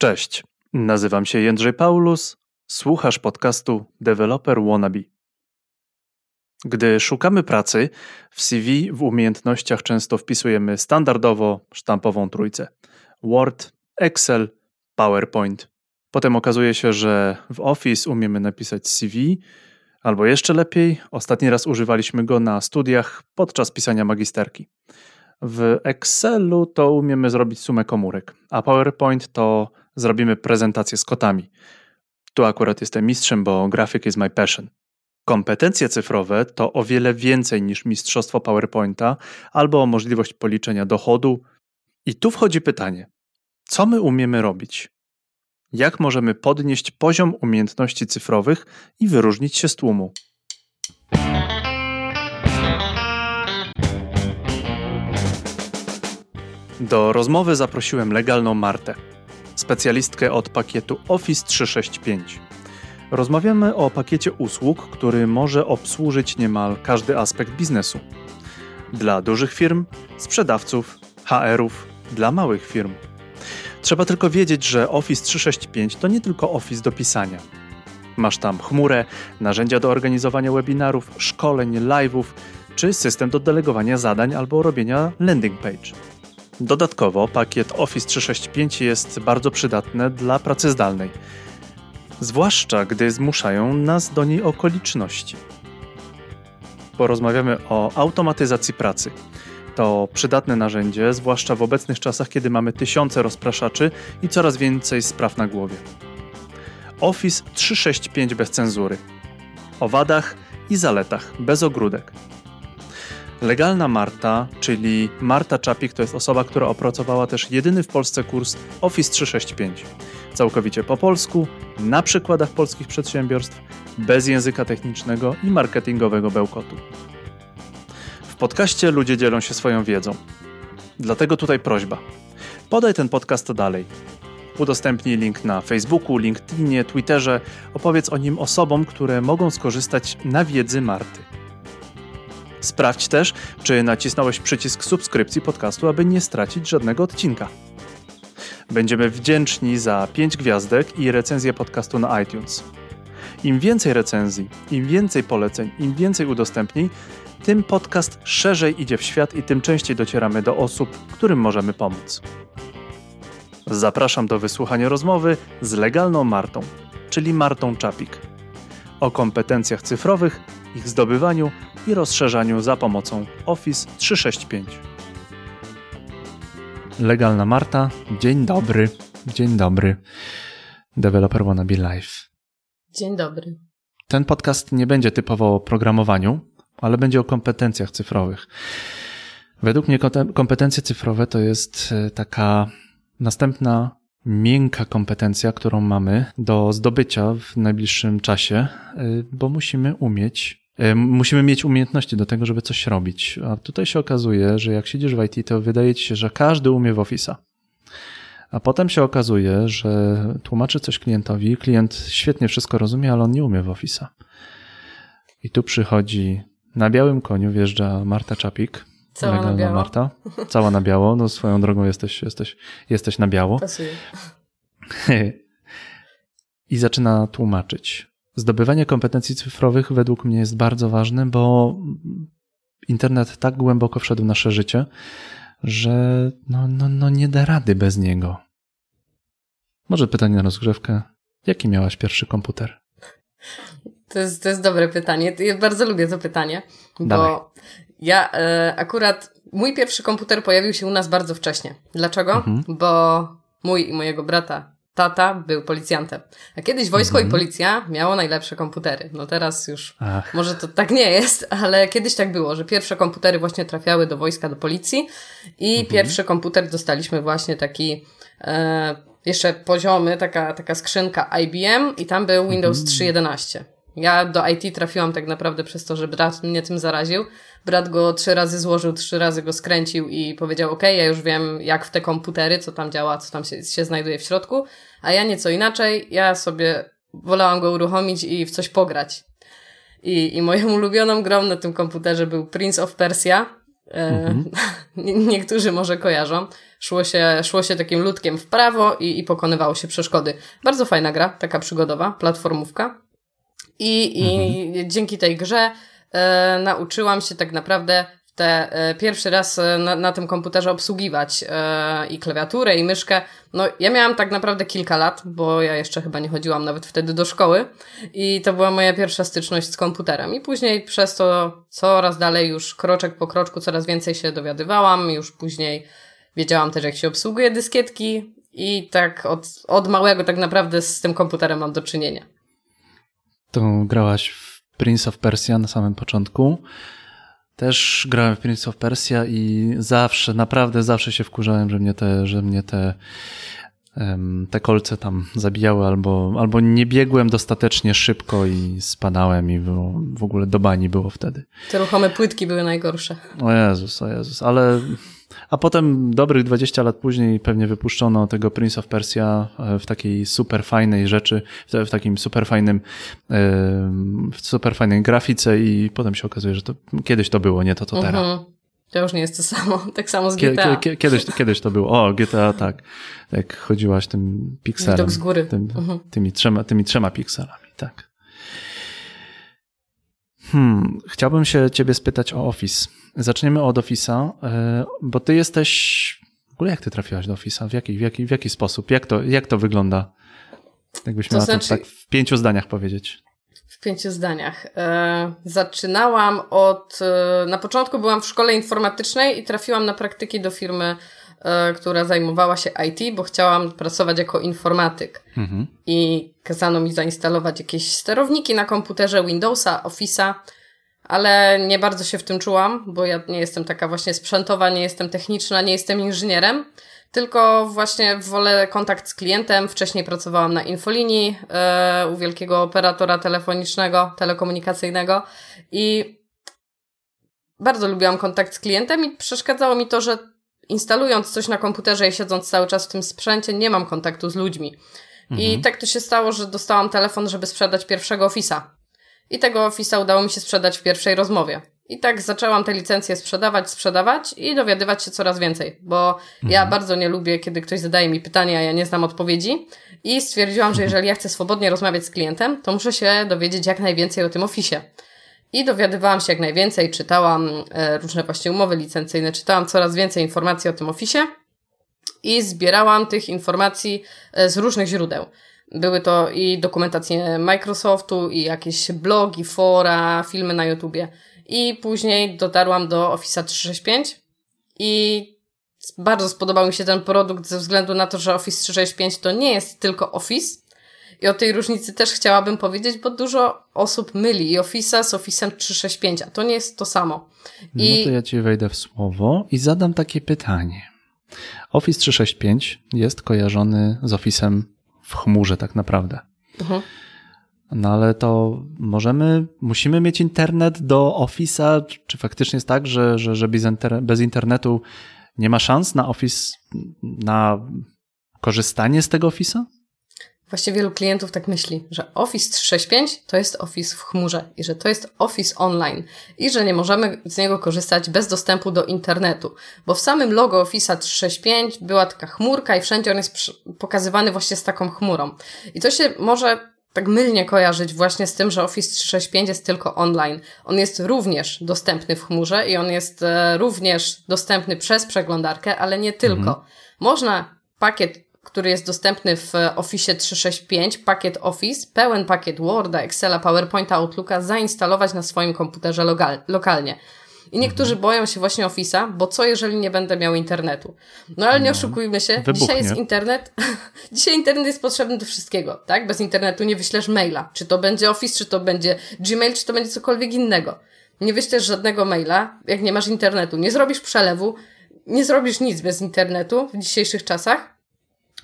Cześć, nazywam się Jędrzej Paulus, słuchasz podcastu Developer Wannabe. Gdy szukamy pracy, w CV w umiejętnościach często wpisujemy standardowo sztampową trójcę: Word, Excel, PowerPoint. Potem okazuje się, że w Office umiemy napisać CV, albo jeszcze lepiej, ostatni raz używaliśmy go na studiach podczas pisania magisterki. W Excelu to umiemy zrobić sumę komórek, a PowerPoint to zrobimy prezentację z kotami. Tu akurat jestem mistrzem, bo grafik is my passion. Kompetencje cyfrowe to o wiele więcej niż mistrzostwo PowerPointa albo możliwość policzenia dochodu. I tu wchodzi pytanie: co my umiemy robić? Jak możemy podnieść poziom umiejętności cyfrowych i wyróżnić się z tłumu? Do rozmowy zaprosiłem legalną Martę, specjalistkę od pakietu Office 365. Rozmawiamy o pakiecie usług, który może obsłużyć niemal każdy aspekt biznesu. Dla dużych firm, sprzedawców, HR-ów, dla małych firm. Trzeba tylko wiedzieć, że Office 365 to nie tylko Office do pisania. Masz tam chmurę, narzędzia do organizowania webinarów, szkoleń, live'ów, czy system do delegowania zadań albo robienia landing page. Dodatkowo pakiet Office 365 jest bardzo przydatny dla pracy zdalnej, zwłaszcza gdy zmuszają nas do niej okoliczności. Porozmawiamy o automatyzacji pracy. To przydatne narzędzie, zwłaszcza w obecnych czasach, kiedy mamy tysiące rozpraszaczy i coraz więcej spraw na głowie. Office 365 bez cenzury. O wadach i zaletach, bez ogródek. Legalna Marta, czyli Marta Czapik, to jest osoba, która opracowała też jedyny w Polsce kurs Office 365. Całkowicie po polsku, na przykładach polskich przedsiębiorstw, bez języka technicznego i marketingowego bełkotu. W podcaście ludzie dzielą się swoją wiedzą. Dlatego tutaj prośba. Podaj ten podcast dalej. Udostępnij link na Facebooku, LinkedInie, Twitterze. Opowiedz o nim osobom, które mogą skorzystać na wiedzy Marty. Sprawdź też, czy nacisnąłeś przycisk subskrypcji podcastu, aby nie stracić żadnego odcinka. Będziemy wdzięczni za 5 gwiazdek i recenzję podcastu na iTunes. Im więcej recenzji, im więcej poleceń, im więcej udostępnień, tym podcast szerzej idzie w świat i tym częściej docieramy do osób, którym możemy pomóc. Zapraszam do wysłuchania rozmowy z legalną Martą, czyli Martą Czapik, o kompetencjach cyfrowych, ich zdobywaniu i rozszerzaniu za pomocą Office 365. Legalna Marta, dzień dobry. Dzień dobry. Developer Wannabe Live. Dzień dobry. Ten podcast nie będzie typowo o programowaniu, ale będzie o kompetencjach cyfrowych. Według mnie kompetencje cyfrowe to jest e, taka następna miękka kompetencja, którą mamy do zdobycia w najbliższym czasie, e, bo musimy umieć musimy mieć umiejętności do tego, żeby coś robić. A tutaj się okazuje, że jak siedzisz w IT, to wydaje ci się, że każdy umie w Office'a. A potem się okazuje, że tłumaczy coś klientowi, klient świetnie wszystko rozumie, ale on nie umie w Office'a. I tu przychodzi na białym koniu, wjeżdża Marta Czapik. Cała na biało. Marta. Cała na biało. No swoją drogą jesteś, jesteś, jesteś na biało. Pasuje. I zaczyna tłumaczyć. Zdobywanie kompetencji cyfrowych według mnie jest bardzo ważne, bo internet tak głęboko wszedł w nasze życie, że no, no, no nie da rady bez niego. Może pytanie na rozgrzewkę. Jaki miałaś pierwszy komputer? To jest, to jest dobre pytanie. Ja bardzo lubię to pytanie, bo Dawaj. ja e, akurat mój pierwszy komputer pojawił się u nas bardzo wcześnie. Dlaczego? Mhm. Bo mój i mojego brata tata był policjantem. A kiedyś wojsko mhm. i policja miało najlepsze komputery. No teraz już Ach. może to tak nie jest, ale kiedyś tak było, że pierwsze komputery właśnie trafiały do wojska, do policji i mhm. pierwszy komputer dostaliśmy właśnie taki e, jeszcze poziomy, taka, taka skrzynka IBM i tam był Windows mhm. 3.11. Ja do IT trafiłam tak naprawdę przez to, że brat mnie tym zaraził. Brat go trzy razy złożył, trzy razy go skręcił i powiedział: OK, ja już wiem, jak w te komputery, co tam działa, co tam się, się znajduje w środku, a ja nieco inaczej. Ja sobie wolałam go uruchomić i w coś pograć. I, I moją ulubioną grą na tym komputerze był Prince of Persia. Mhm. Niektórzy może kojarzą. Szło się, szło się takim ludkiem w prawo i, i pokonywało się przeszkody. Bardzo fajna gra, taka przygodowa, platformówka. I, i mhm. dzięki tej grze e, nauczyłam się tak naprawdę te e, pierwszy raz e, na, na tym komputerze obsługiwać e, i klawiaturę, i myszkę. No, ja miałam tak naprawdę kilka lat, bo ja jeszcze chyba nie chodziłam nawet wtedy do szkoły i to była moja pierwsza styczność z komputerem. I później przez to coraz dalej już kroczek po kroczku coraz więcej się dowiadywałam, już później wiedziałam też jak się obsługuje dyskietki i tak od, od małego tak naprawdę z tym komputerem mam do czynienia. To grałaś w Prince of Persia na samym początku. Też grałem w Prince of Persia i zawsze, naprawdę zawsze się wkurzałem, że mnie te, że mnie te, te kolce tam zabijały albo, albo nie biegłem dostatecznie szybko i spadałem i było, w ogóle do bani było wtedy. Te ruchome płytki były najgorsze. O Jezus, o Jezus, ale a potem dobrych 20 lat później pewnie wypuszczono tego Prince of Persia e, w takiej super fajnej rzeczy, w takim super fajnym, w super fajnej grafice i potem się okazuje, że to kiedyś to było, nie to co teraz. Mhm. To już nie jest to samo. Tak samo z GTA. Kiedyś, kiedyś to było. O, GTA tak. Jak chodziłaś tym pikselem. Widok z góry. Tym, mhm. tymi, trzema, tymi trzema pikselami, tak. Hmm, chciałbym się ciebie spytać o Office. Zaczniemy od Office'a, e, bo ty jesteś... W ogóle jak ty trafiłaś do Office'a? W jaki, w jaki, w jaki sposób? Jak to, jak to wygląda? Jakbyś miała to, znaczy... to tak w pięciu zdaniach powiedzieć. W pięciu zdaniach. E, zaczynałam od... E, na początku byłam w szkole informatycznej i trafiłam na praktyki do firmy, która zajmowała się IT, bo chciałam pracować jako informatyk. Mhm. I kazano mi zainstalować jakieś sterowniki na komputerze Windowsa, Office'a, ale nie bardzo się w tym czułam, bo ja nie jestem taka właśnie sprzętowa, nie jestem techniczna, nie jestem inżynierem, tylko właśnie wolę kontakt z klientem. Wcześniej pracowałam na infolinii yy, u wielkiego operatora telefonicznego, telekomunikacyjnego i bardzo lubiłam kontakt z klientem i przeszkadzało mi to, że instalując coś na komputerze i siedząc cały czas w tym sprzęcie, nie mam kontaktu z ludźmi. Mhm. I tak to się stało, że dostałam telefon, żeby sprzedać pierwszego Office'a. I tego Office'a udało mi się sprzedać w pierwszej rozmowie. I tak zaczęłam te licencje sprzedawać, sprzedawać i dowiadywać się coraz więcej, bo mhm. ja bardzo nie lubię, kiedy ktoś zadaje mi pytania, a ja nie znam odpowiedzi. I stwierdziłam, że jeżeli ja chcę swobodnie rozmawiać z klientem, to muszę się dowiedzieć jak najwięcej o tym Office'ie. I dowiadywałam się jak najwięcej, czytałam e, różne właśnie umowy licencyjne, czytałam coraz więcej informacji o tym Office'ie i zbierałam tych informacji e, z różnych źródeł. Były to i dokumentacje Microsoftu, i jakieś blogi, fora, filmy na YouTubie. I później dotarłam do Office 365 i bardzo spodobał mi się ten produkt ze względu na to, że Office 365 to nie jest tylko Office. I o tej różnicy też chciałabym powiedzieć, bo dużo osób myli i Office'a z Office'em 365, a to nie jest to samo. I... No to ja Ci wejdę w słowo i zadam takie pytanie. Office 365 jest kojarzony z Office'em w chmurze tak naprawdę. Mhm. No ale to możemy, musimy mieć internet do Office'a, czy faktycznie jest tak, że, że, że bez, inter bez internetu nie ma szans na Office, na korzystanie z tego Office'a? Właściwie wielu klientów tak myśli, że Office 365 to jest Office w chmurze i że to jest Office online i że nie możemy z niego korzystać bez dostępu do internetu, bo w samym logo Office'a 365 była taka chmurka i wszędzie on jest pokazywany właśnie z taką chmurą. I to się może tak mylnie kojarzyć właśnie z tym, że Office 365 jest tylko online. On jest również dostępny w chmurze i on jest e, również dostępny przez przeglądarkę, ale nie tylko. Mhm. Można pakiet który jest dostępny w Office 365, pakiet Office, pełen pakiet Worda, Excela, PowerPointa, Outlooka zainstalować na swoim komputerze lokal, lokalnie. I niektórzy mhm. boją się właśnie Office'a, bo co jeżeli nie będę miał internetu? No ale nie no, oszukujmy się, wybuchnie. dzisiaj jest internet, dzisiaj internet jest potrzebny do wszystkiego, tak? Bez internetu nie wyślesz maila. Czy to będzie Office, czy to będzie Gmail, czy to będzie cokolwiek innego. Nie wyślesz żadnego maila, jak nie masz internetu. Nie zrobisz przelewu, nie zrobisz nic bez internetu w dzisiejszych czasach.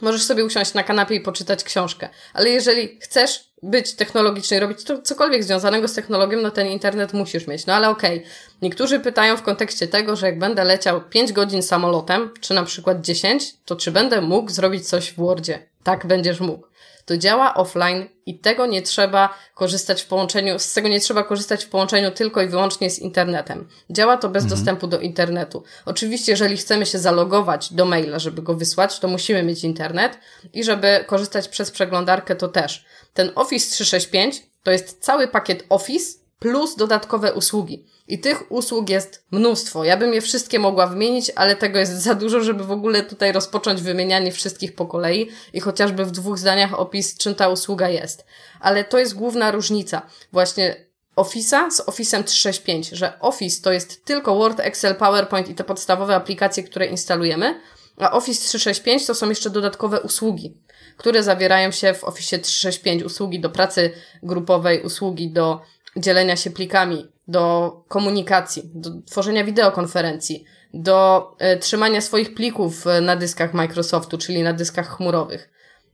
Możesz sobie usiąść na kanapie i poczytać książkę. Ale jeżeli chcesz być technologiczny robić to, cokolwiek związanego z technologią, no ten internet musisz mieć. No ale okej. Okay. Niektórzy pytają w kontekście tego, że jak będę leciał 5 godzin samolotem, czy na przykład 10, to czy będę mógł zrobić coś w Wordzie? tak będziesz mógł. To działa offline i tego nie trzeba korzystać w połączeniu, z tego nie trzeba korzystać w połączeniu tylko i wyłącznie z internetem. Działa to bez mhm. dostępu do internetu. Oczywiście, jeżeli chcemy się zalogować do maila, żeby go wysłać, to musimy mieć internet i żeby korzystać przez przeglądarkę, to też. Ten Office 365 to jest cały pakiet Office plus dodatkowe usługi. I tych usług jest mnóstwo. Ja bym je wszystkie mogła wymienić, ale tego jest za dużo, żeby w ogóle tutaj rozpocząć wymienianie wszystkich po kolei i chociażby w dwóch zdaniach opis, czym ta usługa jest. Ale to jest główna różnica. Właśnie Office'a z Office'em 365, że Office to jest tylko Word, Excel, PowerPoint i te podstawowe aplikacje, które instalujemy, a Office 365 to są jeszcze dodatkowe usługi, które zawierają się w Office 365. Usługi do pracy grupowej, usługi do dzielenia się plikami, do komunikacji, do tworzenia wideokonferencji, do y, trzymania swoich plików e, na dyskach Microsoftu, czyli na dyskach chmurowych.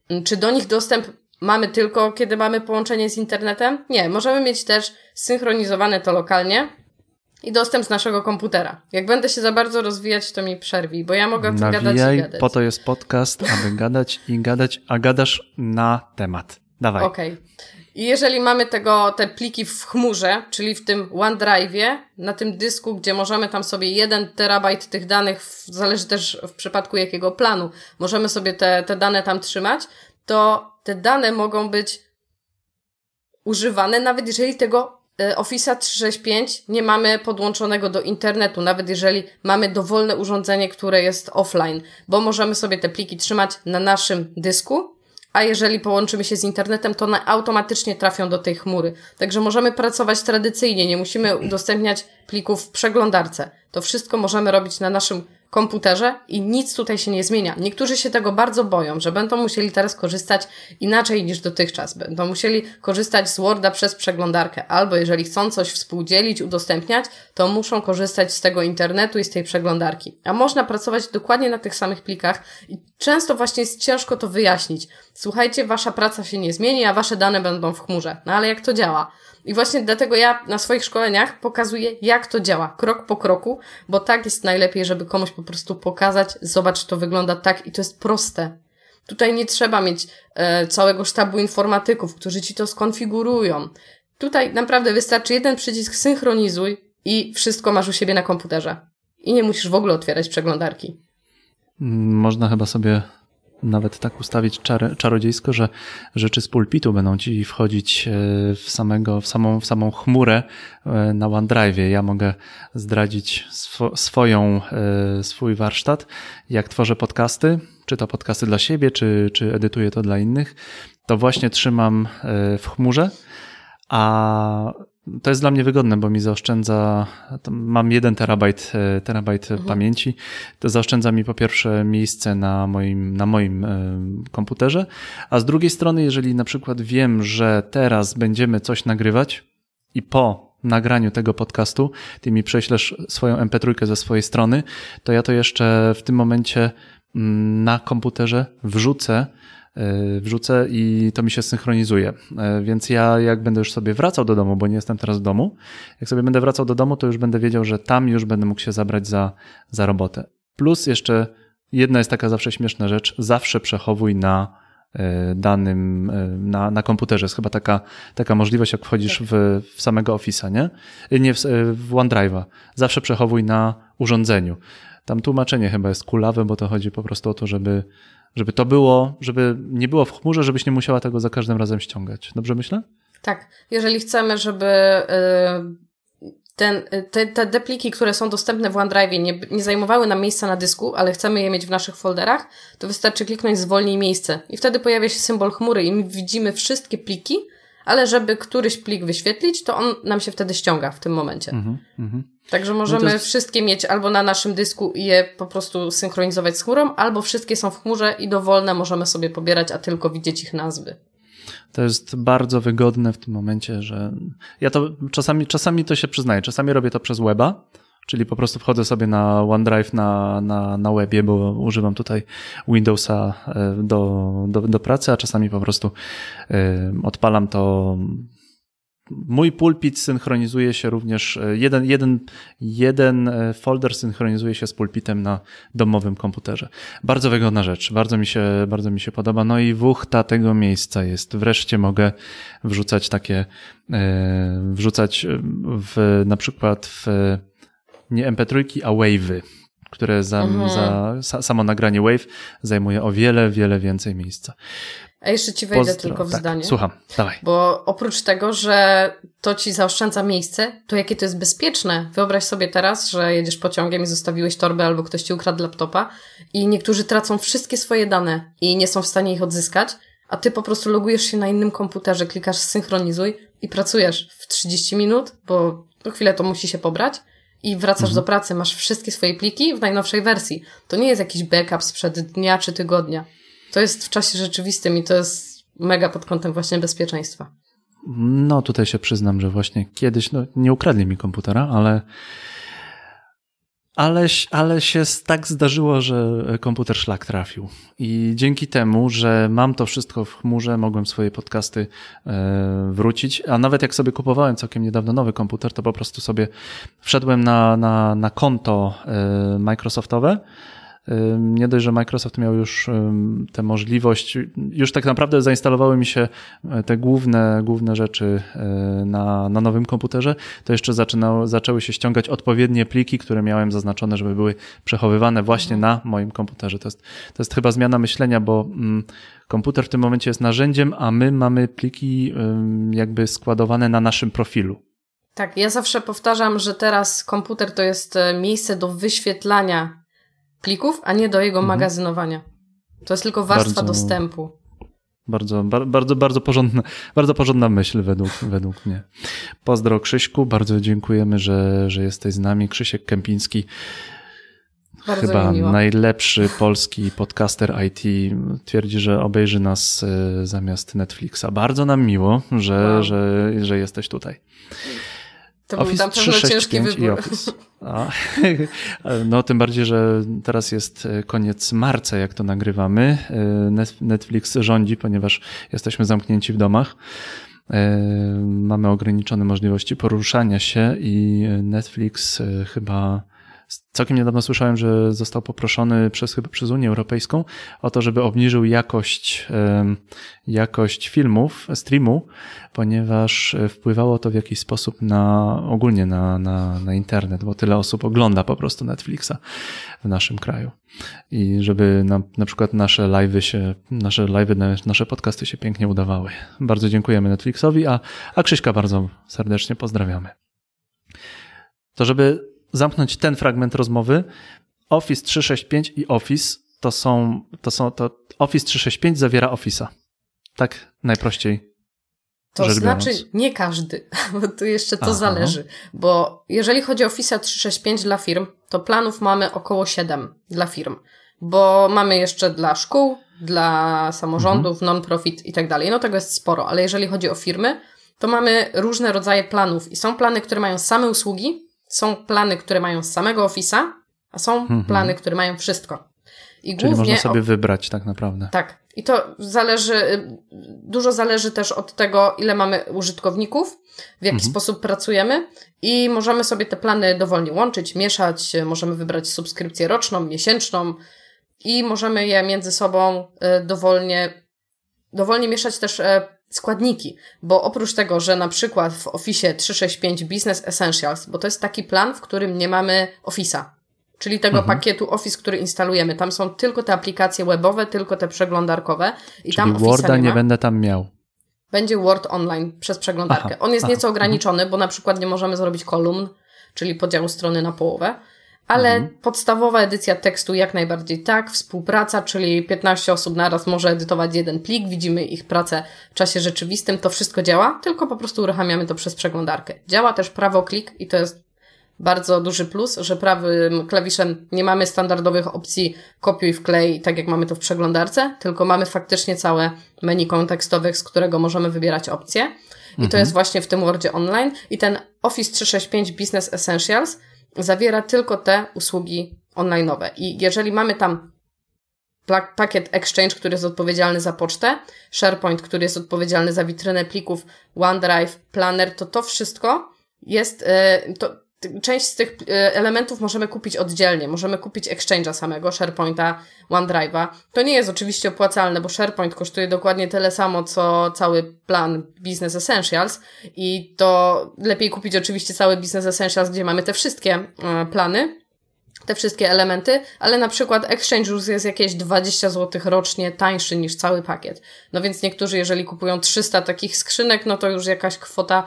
Mm, czy do nich dostęp mamy tylko, kiedy mamy połączenie z internetem? Nie, możemy mieć też synchronizowane to lokalnie i dostęp z naszego komputera. Jak będę się za bardzo rozwijać, to mi przerwij, bo ja mogę tu gadać i gadać. po to jest podcast, aby gadać i gadać, a gadasz na temat. Dawaj. Okej. Okay. I jeżeli mamy tego, te pliki w chmurze, czyli w tym OneDrive'ie, na tym dysku, gdzie możemy tam sobie jeden terabajt tych danych, zależy też w przypadku jakiego planu, możemy sobie te, te dane tam trzymać, to te dane mogą być używane, nawet jeżeli tego e, Office'a 365 nie mamy podłączonego do internetu, nawet jeżeli mamy dowolne urządzenie, które jest offline, bo możemy sobie te pliki trzymać na naszym dysku a jeżeli połączymy się z internetem, to one automatycznie trafią do tej chmury. Także możemy pracować tradycyjnie, nie musimy udostępniać plików w przeglądarce. To wszystko możemy robić na naszym komputerze i nic tutaj się nie zmienia. Niektórzy się tego bardzo boją, że będą musieli teraz korzystać inaczej niż dotychczas. Będą musieli korzystać z Worda przez przeglądarkę, albo jeżeli chcą coś współdzielić, udostępniać, to muszą korzystać z tego internetu i z tej przeglądarki. A można pracować dokładnie na tych samych plikach i często właśnie jest ciężko to wyjaśnić. Słuchajcie, wasza praca się nie zmieni, a wasze dane będą w chmurze. No ale jak to działa? I właśnie dlatego ja na swoich szkoleniach pokazuję, jak to działa, krok po kroku, bo tak jest najlepiej, żeby komuś po prostu pokazać, zobacz, to wygląda tak i to jest proste. Tutaj nie trzeba mieć e, całego sztabu informatyków, którzy ci to skonfigurują. Tutaj naprawdę wystarczy jeden przycisk synchronizuj i wszystko masz u siebie na komputerze. I nie musisz w ogóle otwierać przeglądarki. Można chyba sobie nawet tak ustawić czar, czarodziejsko, że rzeczy z pulpitu będą ci wchodzić e, w, samego, w, samą, w samą chmurę e, na OneDrive. Ja mogę zdradzić swo, swoją, e, swój warsztat, jak tworzę podcasty, czy to podcasty dla siebie, czy, czy edytuję to dla innych, to właśnie trzymam w chmurze, a to jest dla mnie wygodne, bo mi zaoszczędza, mam jeden terabajt, e, terabajt mhm. pamięci, to zaoszczędza mi po pierwsze miejsce na moim, na moim e, komputerze, a z drugiej strony, jeżeli na przykład wiem, że teraz będziemy coś nagrywać i po nagraniu tego podcastu, ty mi prześlesz swoją MP3 ze swojej strony, to ja to jeszcze w tym momencie mm, na komputerze wrzucę wrzucę i to mi się synchronizuje. E, więc ja jak będę już sobie wracał do domu, bo nie jestem teraz w domu, jak sobie będę wracał do domu, to już będę wiedział, że tam już będę mógł się zabrać za, za robotę. Plus jeszcze jedna jest taka zawsze śmieszna rzecz, zawsze przechowuj na e, danym, na, na komputerze. Jest chyba taka, taka możliwość, jak wchodzisz tak. w, w samego Office'a, nie? Nie, w, w OneDrive'a. Zawsze przechowuj na urządzeniu. Tam tłumaczenie chyba jest kulawe, bo to chodzi po prostu o to, żeby żeby to było, żeby nie było w chmurze, żebyś nie musiała tego za każdym razem ściągać. Dobrze myślę? Tak. Jeżeli chcemy, żeby y, ten, te, te depliki, które są dostępne w OneDrive nie, nie zajmowały nam miejsca na dysku, ale chcemy je mieć w naszych folderach, to wystarczy kliknąć zwolnij miejsce i wtedy pojawia się symbol chmury i widzimy wszystkie pliki, ale żeby któryś plik wyświetlić, to on nam się wtedy ściąga w tym momencie. Mm -hmm. Także no możemy no jest... wszystkie mieć albo na naszym dysku i je po prostu synchronizować z chmurą, albo wszystkie są w chmurze i dowolne możemy sobie pobierać, a tylko widzieć ich nazwy. To jest bardzo wygodne w tym momencie, że ja to czasami, czasami to się przyznaję, czasami robię to przez weba, czyli po prostu wchodzę sobie na OneDrive na, na, na webie, bo używam tutaj Windowsa e, do, do, do pracy, a czasami po prostu e, odpalam to mój pulpit synchronizuje się również, e, jeden, jeden, jeden folder synchronizuje się z pulpitem na domowym komputerze. Bardzo wygodna rzecz, bardzo mi się, bardzo mi się podoba. No i wuchta tego miejsca jest. Wreszcie mogę wrzucać takie, wrzucać w, na przykład w nie MP3, a wave'y które za, mhm. za, samo nagranie Wave zajmuje o wiele, wiele więcej miejsca. A jeszcze ci wejdę Pozdro, tylko w tak, zdanie. Słucham, dawaj. Bo oprócz tego, że to ci zaoszczędza miejsce, to jakie to jest bezpieczne. Wyobraź sobie teraz, że jedziesz pociągiem i zostawiłeś torbę albo ktoś ci ukradł laptopa i niektórzy tracą wszystkie swoje dane i nie są w stanie ich odzyskać, a ty po prostu logujesz się na innym komputerze, klikasz synchronizuj i pracujesz w 30 minut, bo po chwilę to musi się pobrać i wracasz mhm. do pracy, masz wszystkie swoje pliki w najnowszej wersji. To nie jest jakiś backup sprzed dnia czy tygodnia. To jest w czasie rzeczywistym i to jest mega pod kątem właśnie bezpieczeństwa. No, tutaj się przyznam, że właśnie kiedyś, no, nie ukradli mi komputera, ale ale, ale się tak zdarzyło, że komputer szlak trafił. I dzięki temu, że mam to wszystko w chmurze, mogłem swoje podcasty e, wrócić. A nawet jak sobie kupowałem całkiem niedawno nowy komputer, to po prostu sobie wszedłem na, na, na konto e, Microsoftowe nie dość, że Microsoft miał już tę możliwość, już tak naprawdę zainstalowały mi się e, te główne, główne rzeczy e, na, na nowym komputerze, to jeszcze zaczynało, zaczęły się ściągać odpowiednie pliki, które miałem zaznaczone, żeby były przechowywane właśnie mhm. na moim komputerze. To jest, to jest chyba zmiana myślenia, bo mm, komputer w tym momencie jest narzędziem, a my mamy pliki jakby składowane na naszym profilu. Tak, ja zawsze powtarzam, że teraz komputer to jest e, miejsce do wyświetlania plików, a nie do jego mhm. magazynowania. To jest tylko warstwa bardzo, dostępu. Bardzo, bardzo, bardzo, porządna, bardzo porządna myśl według, według mnie. Pozdro Krzyśku, bardzo dziękujemy, że, że jesteś z nami. Krzysiek Kępiński, bardzo chyba najlepszy polski podcaster IT, twierdzi, że obejrzy nas e, zamiast Netflixa. Bardzo nam miło, że, wow. że, że jesteś tutaj. To Office był na pewno ciężki wybór. No, tym bardziej, że teraz jest e, koniec marca, jak to nagrywamy. E, Netflix rządzi, ponieważ jesteśmy zamknięci w domach. E, mamy ograniczone możliwości poruszania się i Netflix chyba Całkiem niedawno słyszałem, że został poproszony przez, chyba przez Unię Europejską o to, żeby obniżył jakość, jakość filmów, streamu, ponieważ wpływało to w jakiś sposób na, ogólnie na, na, na internet, bo tyle osób ogląda po prostu Netflixa w naszym kraju. I żeby na, na przykład nasze live'y się, nasze live'y, nasze podcasty się pięknie udawały. Bardzo dziękujemy Netflixowi, a, a Krzyśka bardzo serdecznie pozdrawiamy. To żeby zamknąć ten fragment rozmowy, Office 365 i Office to są, to są, to Office 365 zawiera Office'a. Tak najprościej. To znaczy biorąc. nie każdy, bo tu jeszcze to Aha. zależy. Bo jeżeli chodzi o Office 365 dla firm, to planów mamy około 7 dla firm. Bo mamy jeszcze dla szkół, dla samorządów, mhm. non-profit i tak dalej. No tego jest sporo, ale jeżeli chodzi o firmy, to mamy różne rodzaje planów i są plany, które mają same usługi, są plany, które mają z samego Office'a, a są mhm. plany, które mają wszystko. I Czyli można sobie wybrać tak naprawdę. Tak. I to zależy, dużo zależy też od tego, ile mamy użytkowników, w jaki mhm. sposób pracujemy i możemy sobie te plany dowolnie łączyć, mieszać, możemy wybrać subskrypcję roczną, miesięczną i możemy je między sobą y, dowolnie, dowolnie mieszać też y, składniki, bo oprócz tego, że na przykład w Office 365 Business Essentials, bo to jest taki plan, w którym nie mamy Office'a, czyli tego mhm. pakietu Office, który instalujemy. Tam są tylko te aplikacje webowe, tylko te przeglądarkowe i czyli tam Worda nie, nie będę tam miał. Będzie Word online przez przeglądarkę. Aha, On jest aha, nieco ograniczony, bo na przykład nie możemy zrobić kolumn, czyli podziału strony na połowę, ale mhm. podstawowa edycja tekstu jak najbardziej tak, współpraca, czyli 15 osób naraz może edytować jeden plik, widzimy ich pracę w czasie rzeczywistym, to wszystko działa, tylko po prostu uruchamiamy to przez przeglądarkę. Działa też prawo klik i to jest bardzo duży plus, że prawym klawiszem nie mamy standardowych opcji kopiuj, wklej, tak jak mamy to w przeglądarce, tylko mamy faktycznie całe menu kontekstowych, z którego możemy wybierać opcje. I to mhm. jest właśnie w tym Wordzie Online. I ten Office 365 Business Essentials zawiera tylko te usługi online'owe. I jeżeli mamy tam pakiet Exchange, który jest odpowiedzialny za pocztę, SharePoint, który jest odpowiedzialny za witrynę plików, OneDrive, Planner, to to wszystko jest, e, to, część z tych e, elementów możemy kupić oddzielnie. Możemy kupić Exchange'a samego, SharePointa, OneDrive'a. To nie jest oczywiście opłacalne, bo SharePoint kosztuje dokładnie tyle samo, co cały plan Business Essentials i to lepiej kupić oczywiście cały Business Essentials, gdzie mamy te wszystkie e, plany, te wszystkie elementy, ale na przykład Exchange już jest jakieś 20 zł rocznie tańszy niż cały pakiet. No więc niektórzy, jeżeli kupują 300 takich skrzynek, no to już jakaś kwota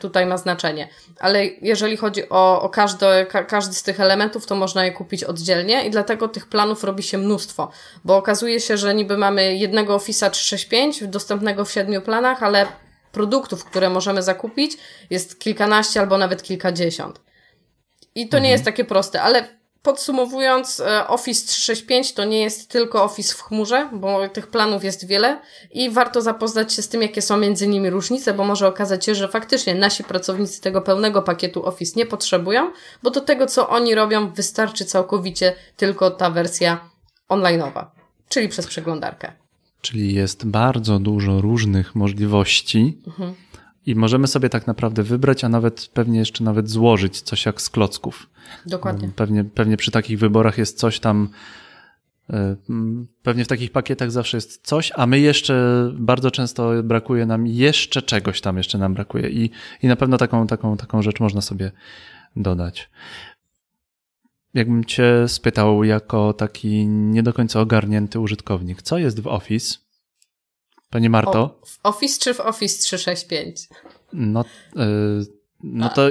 tutaj ma znaczenie. Ale jeżeli chodzi o, o każdy, ka, każdy z tych elementów, to można je kupić oddzielnie i dlatego tych planów robi się mnóstwo, bo okazuje się, że niby mamy jednego Office'a 365 dostępnego w siedmiu planach, ale produktów, które możemy zakupić jest kilkanaście albo nawet kilkadziesiąt. I to mhm. nie jest takie proste, ale Podsumowując, e, Office 365 to nie jest tylko Office w chmurze, bo tych planów jest wiele i warto zapoznać się z tym, jakie są między nimi różnice, bo może okazać się, że faktycznie nasi pracownicy tego pełnego pakietu Office nie potrzebują, bo do tego, co oni robią, wystarczy całkowicie tylko ta wersja online'owa, czyli przez przeglądarkę. Czyli jest bardzo dużo różnych możliwości. Mhm. I możemy sobie tak naprawdę wybrać, a nawet pewnie jeszcze nawet złożyć coś jak z klocków. Dokładnie. Pewnie, pewnie przy takich wyborach jest coś tam, e, pewnie w takich pakietach zawsze jest coś, a my jeszcze bardzo często brakuje nam jeszcze czegoś tam jeszcze nam brakuje i, i na pewno taką, taką, taką rzecz można sobie dodać. Jakbym cię spytał jako taki nie do końca ogarnięty użytkownik, co jest w Office? Panie Marto? O, w Office czy w Office 365? No, yy, no to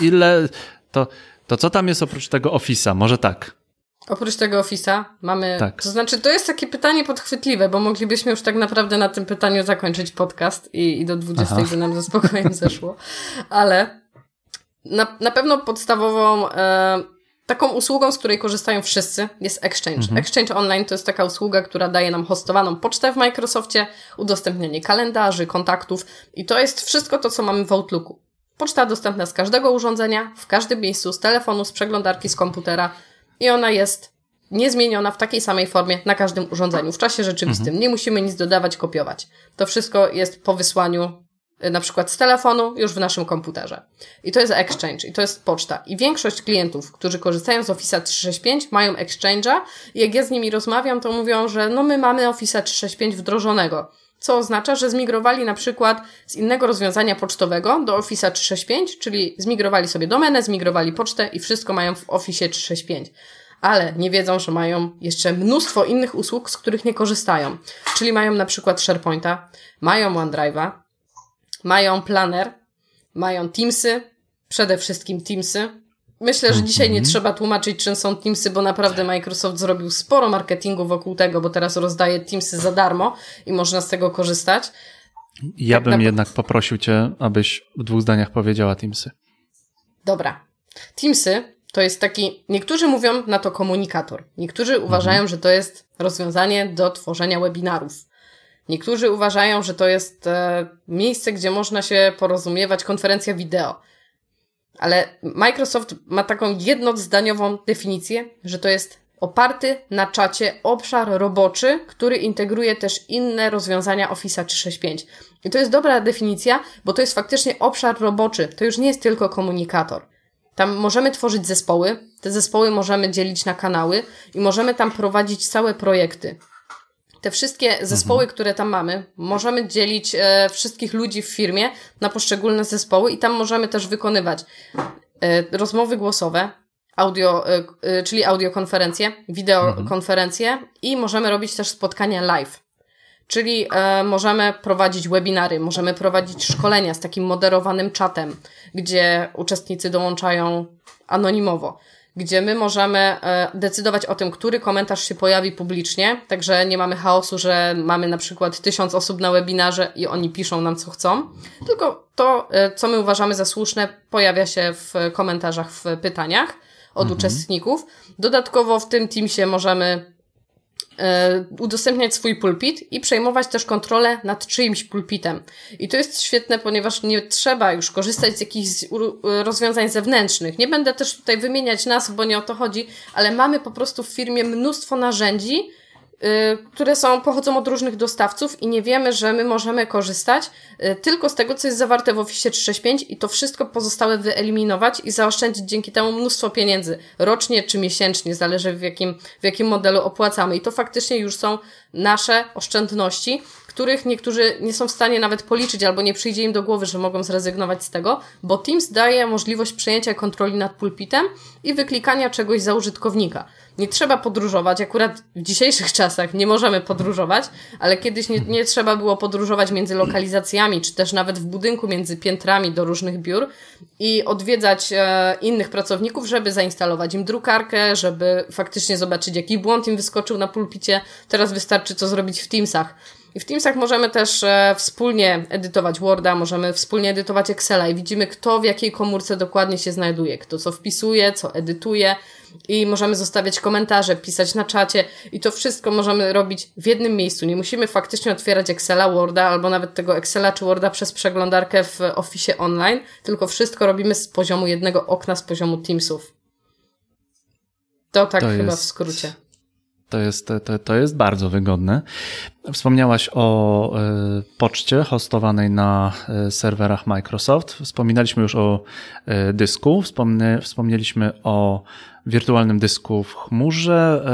ile, to, to co tam jest oprócz tego Office'a? Może tak. Oprócz tego Office'a mamy. Tak. To znaczy, to jest takie pytanie podchwytliwe, bo moglibyśmy już tak naprawdę na tym pytaniu zakończyć podcast i, i do 20 by nam ze spokojem zeszło. Ale na, na pewno podstawową. E, Taką usługą, z której korzystają wszyscy, jest Exchange. Mhm. Exchange Online to jest taka usługa, która daje nam hostowaną pocztę w Microsoftie, udostępnienie kalendarzy, kontaktów i to jest wszystko to, co mamy w Outlooku. Poczta dostępna z każdego urządzenia, w każdym miejscu, z telefonu, z przeglądarki, z komputera i ona jest niezmieniona w takiej samej formie na każdym urządzeniu w czasie rzeczywistym. Mhm. Nie musimy nic dodawać, kopiować. To wszystko jest po wysłaniu na przykład z telefonu już w naszym komputerze. I to jest Exchange, i to jest poczta. I większość klientów, którzy korzystają z Office 365, mają Exchange'a. I jak ja z nimi rozmawiam, to mówią, że no my mamy Office 365 wdrożonego. Co oznacza, że zmigrowali na przykład z innego rozwiązania pocztowego do Office 365, czyli zmigrowali sobie domenę, zmigrowali pocztę i wszystko mają w Office 365 ale nie wiedzą, że mają jeszcze mnóstwo innych usług, z których nie korzystają. Czyli mają na przykład SharePointa, mają OneDrive'a, mają planer, mają Teamsy, przede wszystkim Teamsy. Myślę, że dzisiaj nie mhm. trzeba tłumaczyć, czym są Teamsy, bo naprawdę Microsoft zrobił sporo marketingu wokół tego, bo teraz rozdaje Teamsy za darmo i można z tego korzystać. Ja tak bym na... jednak poprosił Cię, abyś w dwóch zdaniach powiedziała Teamsy. Dobra. Teamsy to jest taki, niektórzy mówią na to komunikator, niektórzy uważają, mhm. że to jest rozwiązanie do tworzenia webinarów. Niektórzy uważają, że to jest e, miejsce, gdzie można się porozumiewać, konferencja wideo. Ale Microsoft ma taką jednozdaniową definicję, że to jest oparty na czacie obszar roboczy, który integruje też inne rozwiązania Office 365. I to jest dobra definicja, bo to jest faktycznie obszar roboczy. To już nie jest tylko komunikator. Tam możemy tworzyć zespoły, te zespoły możemy dzielić na kanały i możemy tam prowadzić całe projekty te wszystkie zespoły, mhm. które tam mamy, możemy dzielić e, wszystkich ludzi w firmie na poszczególne zespoły i tam możemy też wykonywać e, rozmowy głosowe, audio, e, e czyli audiokonferencje, wideokonferencje mhm. i możemy robić też spotkania live. Czyli e, możemy prowadzić webinary, możemy prowadzić szkolenia z takim moderowanym czatem, gdzie uczestnicy dołączają anonimowo gdzie my możemy e, decydować o tym, który komentarz się pojawi publicznie, także nie mamy chaosu, że mamy na przykład tysiąc osób na webinarze i oni piszą nam co chcą, tylko to, e, co my uważamy za słuszne, pojawia się w komentarzach, w pytaniach od mhm. uczestników. Dodatkowo w tym Teamsie możemy udostępniać swój pulpit i przejmować też kontrolę nad czyimś pulpitem. I to jest świetne, ponieważ nie trzeba już korzystać z jakichś rozwiązań zewnętrznych. Nie będę też tutaj wymieniać nazw, bo nie o to chodzi, ale mamy po prostu w firmie mnóstwo narzędzi, które są, pochodzą od różnych dostawców i nie wiemy, że my możemy korzystać y, tylko z tego, co jest zawarte w Office 365 i to wszystko pozostałe wyeliminować i zaoszczędzić dzięki temu mnóstwo pieniędzy, rocznie czy miesięcznie, zależy w jakim, w jakim modelu opłacamy. I to faktycznie już są nasze oszczędności, których niektórzy nie są w stanie nawet policzyć albo nie przyjdzie im do głowy, że mogą zrezygnować z tego, bo Teams daje możliwość przejęcia kontroli nad pulpitem i wyklikania czegoś za użytkownika. Nie trzeba podróżować, akurat w dzisiejszych czasach nie możemy podróżować, ale kiedyś nie, nie trzeba było podróżować między lokalizacjami, czy też nawet w budynku między piętrami do różnych biur i odwiedzać e, innych pracowników, żeby zainstalować im drukarkę, żeby faktycznie zobaczyć, jaki błąd im wyskoczył na pulpicie. Teraz wystarczy co zrobić w Teamsach. I w Teamsach możemy też e, wspólnie edytować Worda, możemy wspólnie edytować Excela i widzimy, kto w jakiej komórce dokładnie się znajduje, kto co wpisuje, co edytuje i możemy zostawiać komentarze, pisać na czacie i to wszystko możemy robić w jednym miejscu. Nie musimy faktycznie otwierać Excela, Worda albo nawet tego Excela czy Worda przez przeglądarkę w Office Online, tylko wszystko robimy z poziomu jednego okna, z poziomu Teamsów. To tak to chyba jest... w skrócie. To jest, to, to jest bardzo wygodne. Wspomniałaś o y, poczcie hostowanej na y, serwerach Microsoft. Wspominaliśmy już o y, dysku, wspomnieliśmy o wirtualnym dysku w chmurze,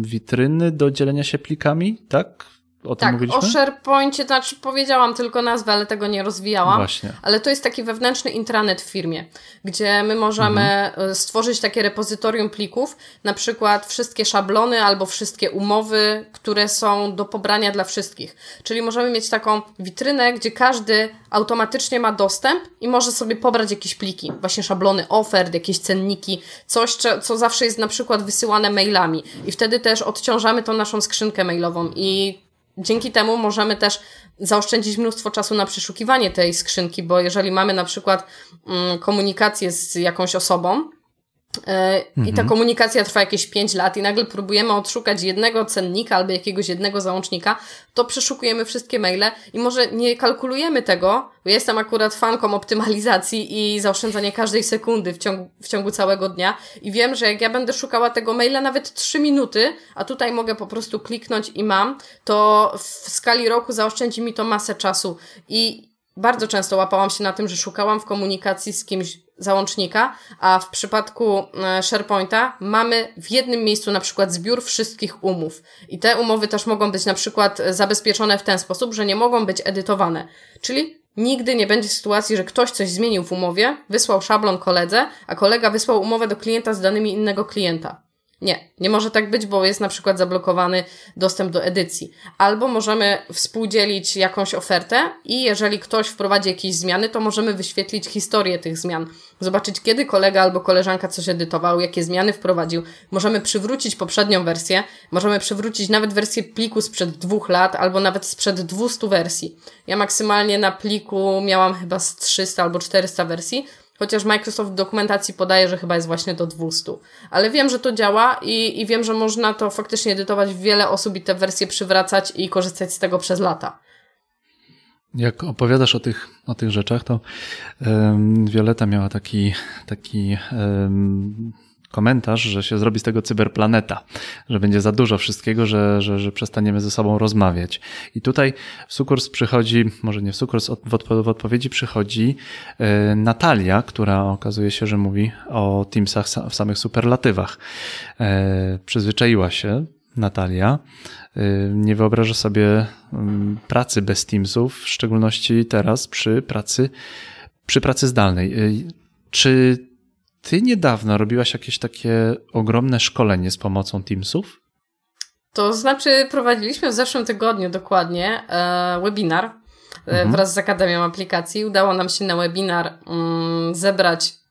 witryny do dzielenia się plikami, tak? O tak, mówiliśmy? o SharePointie, znaczy powiedziałam tylko nazwę, ale tego nie rozwijałam. Właśnie. Ale to jest taki wewnętrzny intranet w firmie, gdzie my możemy mhm. Stworzyć takie repozytorium plików, na przykład wszystkie szablony albo wszystkie umowy, które są do pobrania dla wszystkich. Czyli możemy mieć taką witrynę, gdzie każdy automatycznie ma dostęp i może sobie pobrać jakieś pliki, właśnie szablony ofert, jakieś cenniki, coś, co zawsze jest na przykład wysyłane mailami. I wtedy też odciążamy tą naszą skrzynkę mailową i Dzięki temu możemy też zaoszczędzić mnóstwo czasu na przeszukiwanie tej skrzynki, bo jeżeli mamy na przykład mm, komunikację z jakąś osobą. I ta mhm. komunikacja trwa jakieś 5 lat i nagle próbujemy odszukać jednego cennika albo jakiegoś jednego załącznika, to przeszukujemy wszystkie maile i może nie kalkulujemy tego, bo jestem akurat fanką optymalizacji i zaoszczędzania każdej sekundy w ciągu, w ciągu całego dnia i wiem, że jak ja będę szukała tego maila nawet 3 minuty, a tutaj mogę po prostu kliknąć i mam, to w skali roku zaoszczędzi mi to masę czasu i bardzo często łapałam się na tym, że szukałam w komunikacji z kimś załącznika, a w przypadku e, SharePointa mamy w jednym miejscu na przykład zbiór wszystkich umów. I te umowy też mogą być na przykład zabezpieczone w ten sposób, że nie mogą być edytowane. Czyli Nigdy nie będzie sytuacji, że ktoś coś zmienił w umowie, wysłał szablon koledze, a kolega wysłał umowę do klienta z danymi innego klienta. Nie, nie może tak być, bo jest na przykład zablokowany dostęp do edycji. Albo możemy współdzielić jakąś ofertę i jeżeli ktoś wprowadzi jakieś zmiany, to możemy wyświetlić historię tych zmian. Zobaczyć, kiedy kolega albo koleżanka coś edytował, jakie zmiany wprowadził. Możemy przywrócić poprzednią wersję, możemy przywrócić nawet wersję pliku sprzed dwóch lat albo nawet sprzed 200 wersji. Ja maksymalnie na pliku miałam chyba z 300 albo 400 wersji, Chociaż Microsoft w dokumentacji podaje, że chyba jest właśnie do 200. Ale wiem, że to działa i, i wiem, że można to faktycznie edytować wiele osób i te wersje przywracać i korzystać z tego przez lata. Jak opowiadasz o tych, o tych rzeczach, to um, Violeta miała taki, taki um, komentarz, że się zrobi z tego cyberplaneta, że będzie za dużo wszystkiego, że, że, że przestaniemy ze sobą rozmawiać. I tutaj w Sukurs przychodzi, może nie w Sukurs, w, odpo w odpowiedzi przychodzi e, Natalia, która okazuje się, że mówi o Teamsach w samych superlatywach. E, przyzwyczaiła się Natalia. E, nie wyobraża sobie mm, pracy bez Teamsów, w szczególności teraz przy pracy, przy pracy zdalnej. Czy ty niedawno robiłaś jakieś takie ogromne szkolenie z pomocą Teamsów? To znaczy, prowadziliśmy w zeszłym tygodniu dokładnie e, webinar e, mhm. wraz z Akademią Aplikacji. Udało nam się na webinar mm, zebrać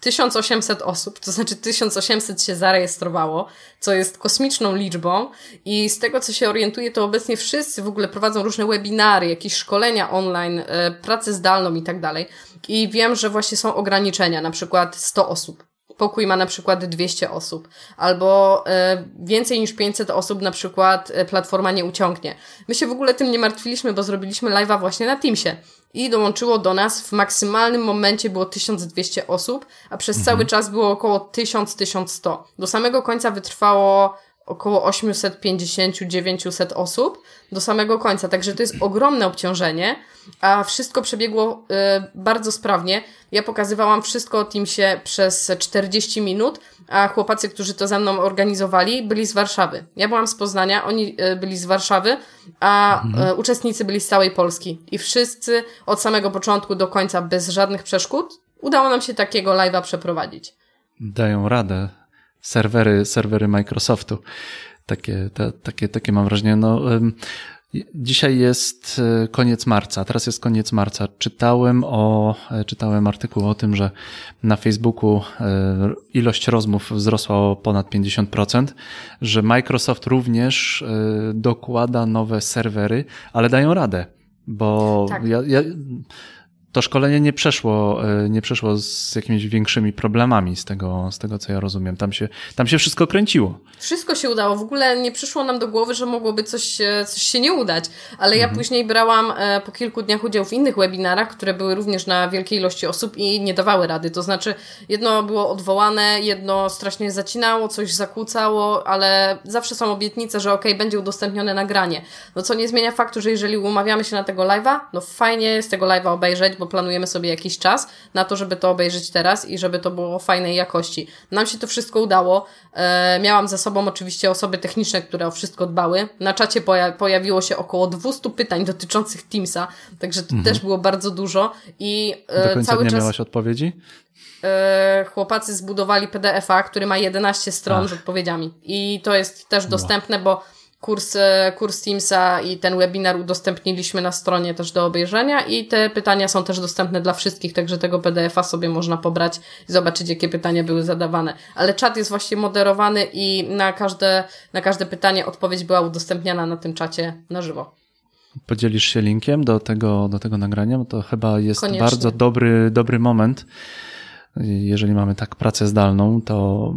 1800 osób, to znaczy 1800 się zarejestrowało, co jest kosmiczną liczbą i z tego co się orientuję, to obecnie wszyscy w ogóle prowadzą różne webinary, jakieś szkolenia online, e, pracę zdalną i tak dalej. I wiem, że właśnie są ograniczenia, na przykład 100 osób. Pokój ma na przykład 200 osób, albo e, więcej niż 500 osób na przykład e, platforma nie uciągnie. My się w ogóle tym nie martwiliśmy, bo zrobiliśmy live'a właśnie na Teamsie i dołączyło do nas w maksymalnym momencie było 1200 osób, a przez mhm. cały czas było około 1000-1100. Do samego końca wytrwało około 850-900 osób do samego końca. Także to jest ogromne obciążenie, a wszystko przebiegło y, bardzo sprawnie. Ja pokazywałam wszystko o Teamsie przez 40 minut, a chłopacy, którzy to ze mną organizowali, byli z Warszawy. Ja byłam z Poznania, oni y, byli z Warszawy, a mhm. y, uczestnicy byli z całej Polski. I wszyscy od samego początku do końca bez żadnych przeszkód udało nam się takiego live'a przeprowadzić. Dają radę serwery, serwery Microsoftu. Takie, te, takie, takie mam wrażenie. No, Dzisiaj jest e, koniec marca, teraz jest koniec marca. Czytałem o, e, czytałem artykuł o tym, że na Facebooku e, ilość rozmów wzrosła o ponad 50%, że Microsoft również dokłada nowe serwery, ale dają radę, bo tak. ja, ja to szkolenie nie przeszło, e, nie przeszło z jakimiś większymi problemami z tego, z tego, co ja rozumiem. Tam się, tam się wszystko kręciło. Wszystko się udało. W ogóle nie przyszło nam do głowy, że mogłoby coś, coś się nie udać. Ale ja mhm. później brałam e, po kilku dniach udział w innych webinarach, które były również na wielkiej ilości osób i nie dawały rady. To znaczy, jedno było odwołane, jedno strasznie zacinało, coś zakłócało, ale zawsze są obietnice, że ok, będzie udostępnione nagranie. No co nie zmienia faktu, że jeżeli umawiamy się na tego live'a, no fajnie z tego live'a obejrzeć, bo planujemy sobie jakiś czas na to, żeby to obejrzeć teraz i żeby to było fajnej jakości. Nam się to wszystko udało. E, miałam za sobą oczywiście osoby techniczne, które o wszystko dbały. Na czacie poja pojawiło się około 200 pytań dotyczących Teamsa, także to mhm. też było bardzo dużo i e, Do końca cały dnia czas... miałaś odpowiedzi? E, chłopacy zbudowali PDF-a, który ma 11 stron Ach. z odpowiedziami. I to jest też dostępne, bo kurs, e, kurs Teamsa i ten webinar udostępniliśmy na stronie też do obejrzenia i te pytania są też dostępne dla wszystkich, także tego PDF-a sobie można pobrać i zobaczyć, jakie pytania były zadawane. Ale czat jest właśnie moderowany i na każde, na każde pytanie odpowiedź była udostępniana na tym czacie na żywo. Podzielisz się linkiem do tego, do tego nagrania, bo to chyba jest Koniecznie. bardzo dobry, dobry moment jeżeli mamy tak pracę zdalną, to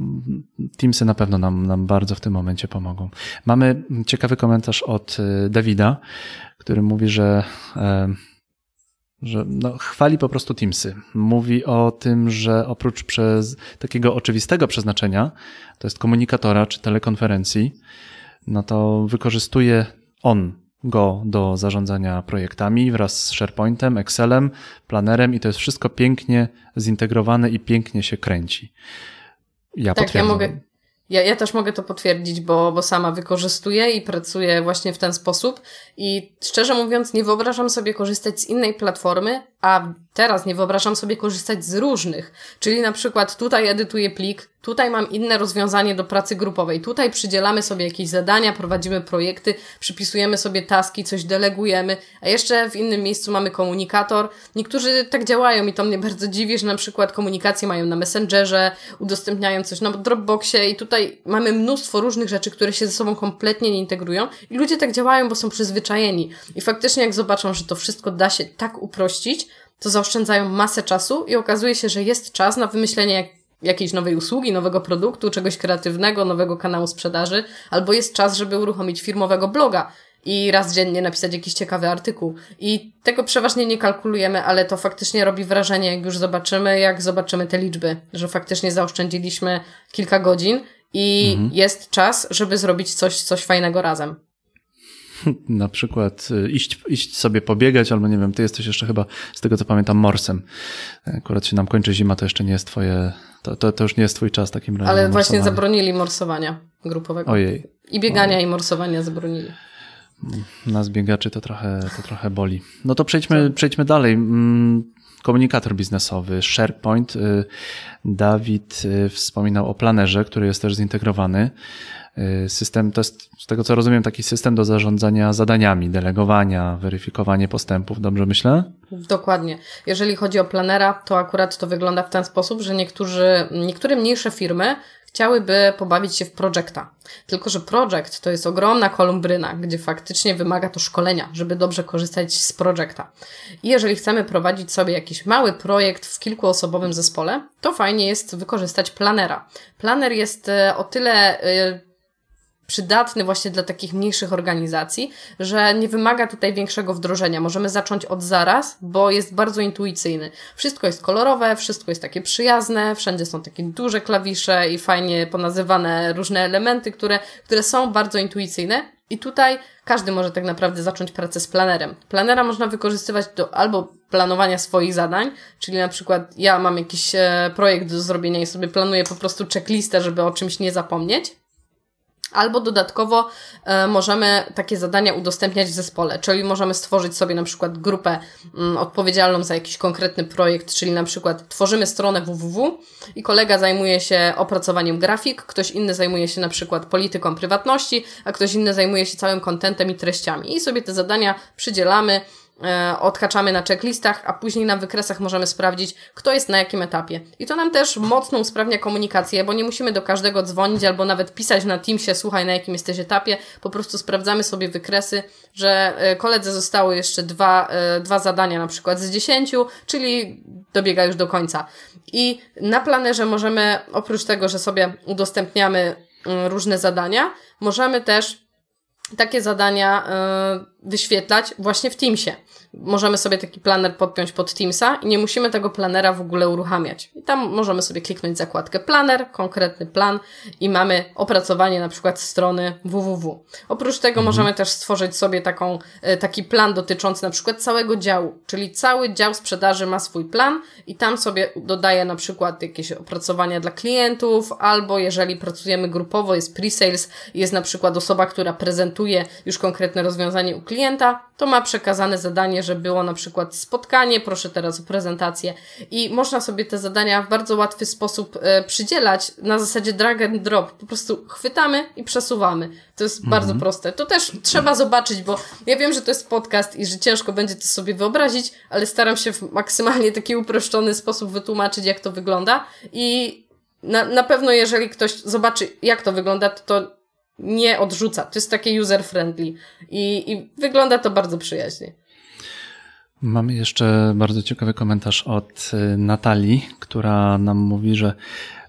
Teamsy na pewno nam, nam bardzo w tym momencie pomogą. Mamy ciekawy komentarz od e, Dawida, który mówi, że, e, że no, chwali po prostu Teamsy. Mówi o tym, że oprócz przez takiego oczywistego przeznaczenia, to jest komunikatora czy telekonferencji, no to wykorzystuje on go do zarządzania projektami wraz z SharePointem, Excelem, planerem i to jest wszystko pięknie zintegrowane i pięknie się kręci. Ja tak, potwierdzam. Ja mogę, ja, ja też mogę to potwierdzić, bo, bo sama wykorzystuję i pracuję właśnie w ten sposób. I szczerze mówiąc, nie wyobrażam sobie korzystać z innej platformy, a teraz nie wyobrażam sobie korzystać z różnych. Czyli na przykład tutaj edytuję plik, tutaj mam inne rozwiązanie do pracy grupowej, tutaj przydzielamy sobie jakieś zadania, prowadzimy projekty, przypisujemy sobie taski, coś delegujemy, a jeszcze w innym miejscu mamy komunikator. Niektórzy tak działają i to mnie bardzo dziwi, że na przykład komunikacje mają na Messengerze, udostępniają coś na Dropboxie i tutaj mamy mnóstwo różnych rzeczy, które się ze sobą kompletnie nie integrują i ludzie tak działają, bo są przyzwyczajeni. I faktycznie jak zobaczą, że to wszystko da się tak uprościć, to zaoszczędzają masę czasu i okazuje się, że jest czas na wymyślenie jak, jakiejś nowej usługi, nowego produktu, czegoś kreatywnego, nowego kanału sprzedaży, albo jest czas, żeby uruchomić firmowego bloga i raz dziennie napisać jakiś ciekawy artykuł. I tego przeważnie nie kalkulujemy, ale to faktycznie robi wrażenie, jak już zobaczymy, jak zobaczymy te liczby, że faktycznie zaoszczędziliśmy kilka godzin i mhm. jest czas, żeby zrobić coś, coś fajnego razem. na przykład y, iść, iść sobie pobiegać, albo nie wiem, ty jesteś jeszcze chyba, z tego co pamiętam, morsem. Akurat się nam kończy zima, to jeszcze nie jest twoje, to, to, to już nie jest twój czas takim razie. Ale właśnie zabronili morsowania grupowego. Ojej. I biegania Ojej. i morsowania zabronili. Nas biegaczy to trochę, to trochę boli. No to przejdźmy, przejdźmy dalej. Mm, komunikator biznesowy, SharePoint. Y, Dawid y, wspominał o planerze, który jest też zintegrowany. Y, system to jest, z tego co rozumiem, taki system do zarządzania zadaniami, delegowania, weryfikowanie postępów, dobrze myślę? Dokładnie. Jeżeli chodzi o planera, to akurat to wygląda w ten sposób, że niektórzy, niektóre mniejsze firmy chciałyby pobawić się w projekta. Tylko, że projekt to jest ogromna kolumbryna, gdzie faktycznie wymaga to szkolenia, żeby dobrze korzystać z projekta. I jeżeli chcemy prowadzić sobie jakiś mały projekt w kilkuosobowym zespole, to fajnie jest wykorzystać planera. Planer jest e, o tyle e, przydatny właśnie dla takich mniejszych organizacji, że nie wymaga tutaj większego wdrożenia. Możemy zacząć od zaraz, bo jest bardzo intuicyjny. Wszystko jest kolorowe, wszystko jest takie przyjazne, wszędzie są takie duże klawisze i fajnie ponazywane różne elementy, które, które są bardzo intuicyjne. I tutaj każdy może tak naprawdę zacząć pracę z planerem. Planera można wykorzystywać do albo planowania swoich zadań, czyli na przykład ja mam jakiś e, projekt do zrobienia i sobie planuję po prostu checklistę, żeby o czymś nie zapomnieć Albo dodatkowo e, możemy takie zadania udostępniać w zespole, czyli możemy stworzyć sobie na przykład grupę mm, odpowiedzialną za jakiś konkretny projekt, czyli na przykład tworzymy stronę www i kolega zajmuje się opracowaniem grafik, ktoś inny zajmuje się na przykład polityką prywatności, a ktoś inny zajmuje się całym kontentem i treściami. I sobie te zadania przydzielamy odhaczamy na checklistach, a później na wykresach możemy sprawdzić, kto jest na jakim etapie. I to nam też mocno usprawnia komunikację, bo nie musimy do każdego dzwonić albo nawet pisać na Teamsie, słuchaj, na jakim jesteś etapie. Po prostu sprawdzamy sobie wykresy, że e, koledze zostało jeszcze dwa, e, dwa zadania na przykład z dziesięciu, czyli dobiega już do końca. I na planerze możemy, oprócz tego, że sobie udostępniamy mm, różne zadania, możemy też takie zadania y, wyświetlać właśnie w Teamsie możemy sobie taki planer podpiąć pod Teamsa i nie musimy tego planera w ogóle uruchamiać. I tam możemy sobie kliknąć zakładkę planer, konkretny plan i mamy opracowanie na przykład strony www. Oprócz tego mhm. możemy też stworzyć sobie taką, e, taki plan dotyczący na przykład całego działu, czyli cały dział sprzedaży ma swój plan i tam sobie dodaje na przykład jakieś opracowania dla klientów, albo jeżeli pracujemy grupowo, jest pre-sales, jest na przykład osoba, która prezentuje już konkretne rozwiązanie u klienta, to ma przekazane zadanie, że było na przykład spotkanie, proszę teraz o prezentację i można sobie te zadania w bardzo łatwy sposób e, przydzielać na zasadzie drag and drop. Po prostu chwytamy i przesuwamy. To jest mhm. bardzo proste. To też trzeba zobaczyć, bo ja wiem, że to jest podcast i że ciężko będzie to sobie wyobrazić, ale staram się w maksymalnie taki uproszczony sposób wytłumaczyć, jak to wygląda i na, na pewno jeżeli ktoś zobaczy, jak to wygląda, to, to nie odrzuca. To jest takie user-friendly i, i wygląda to bardzo przyjaźnie. Mamy jeszcze bardzo ciekawy komentarz od y, Natalii, która nam mówi, że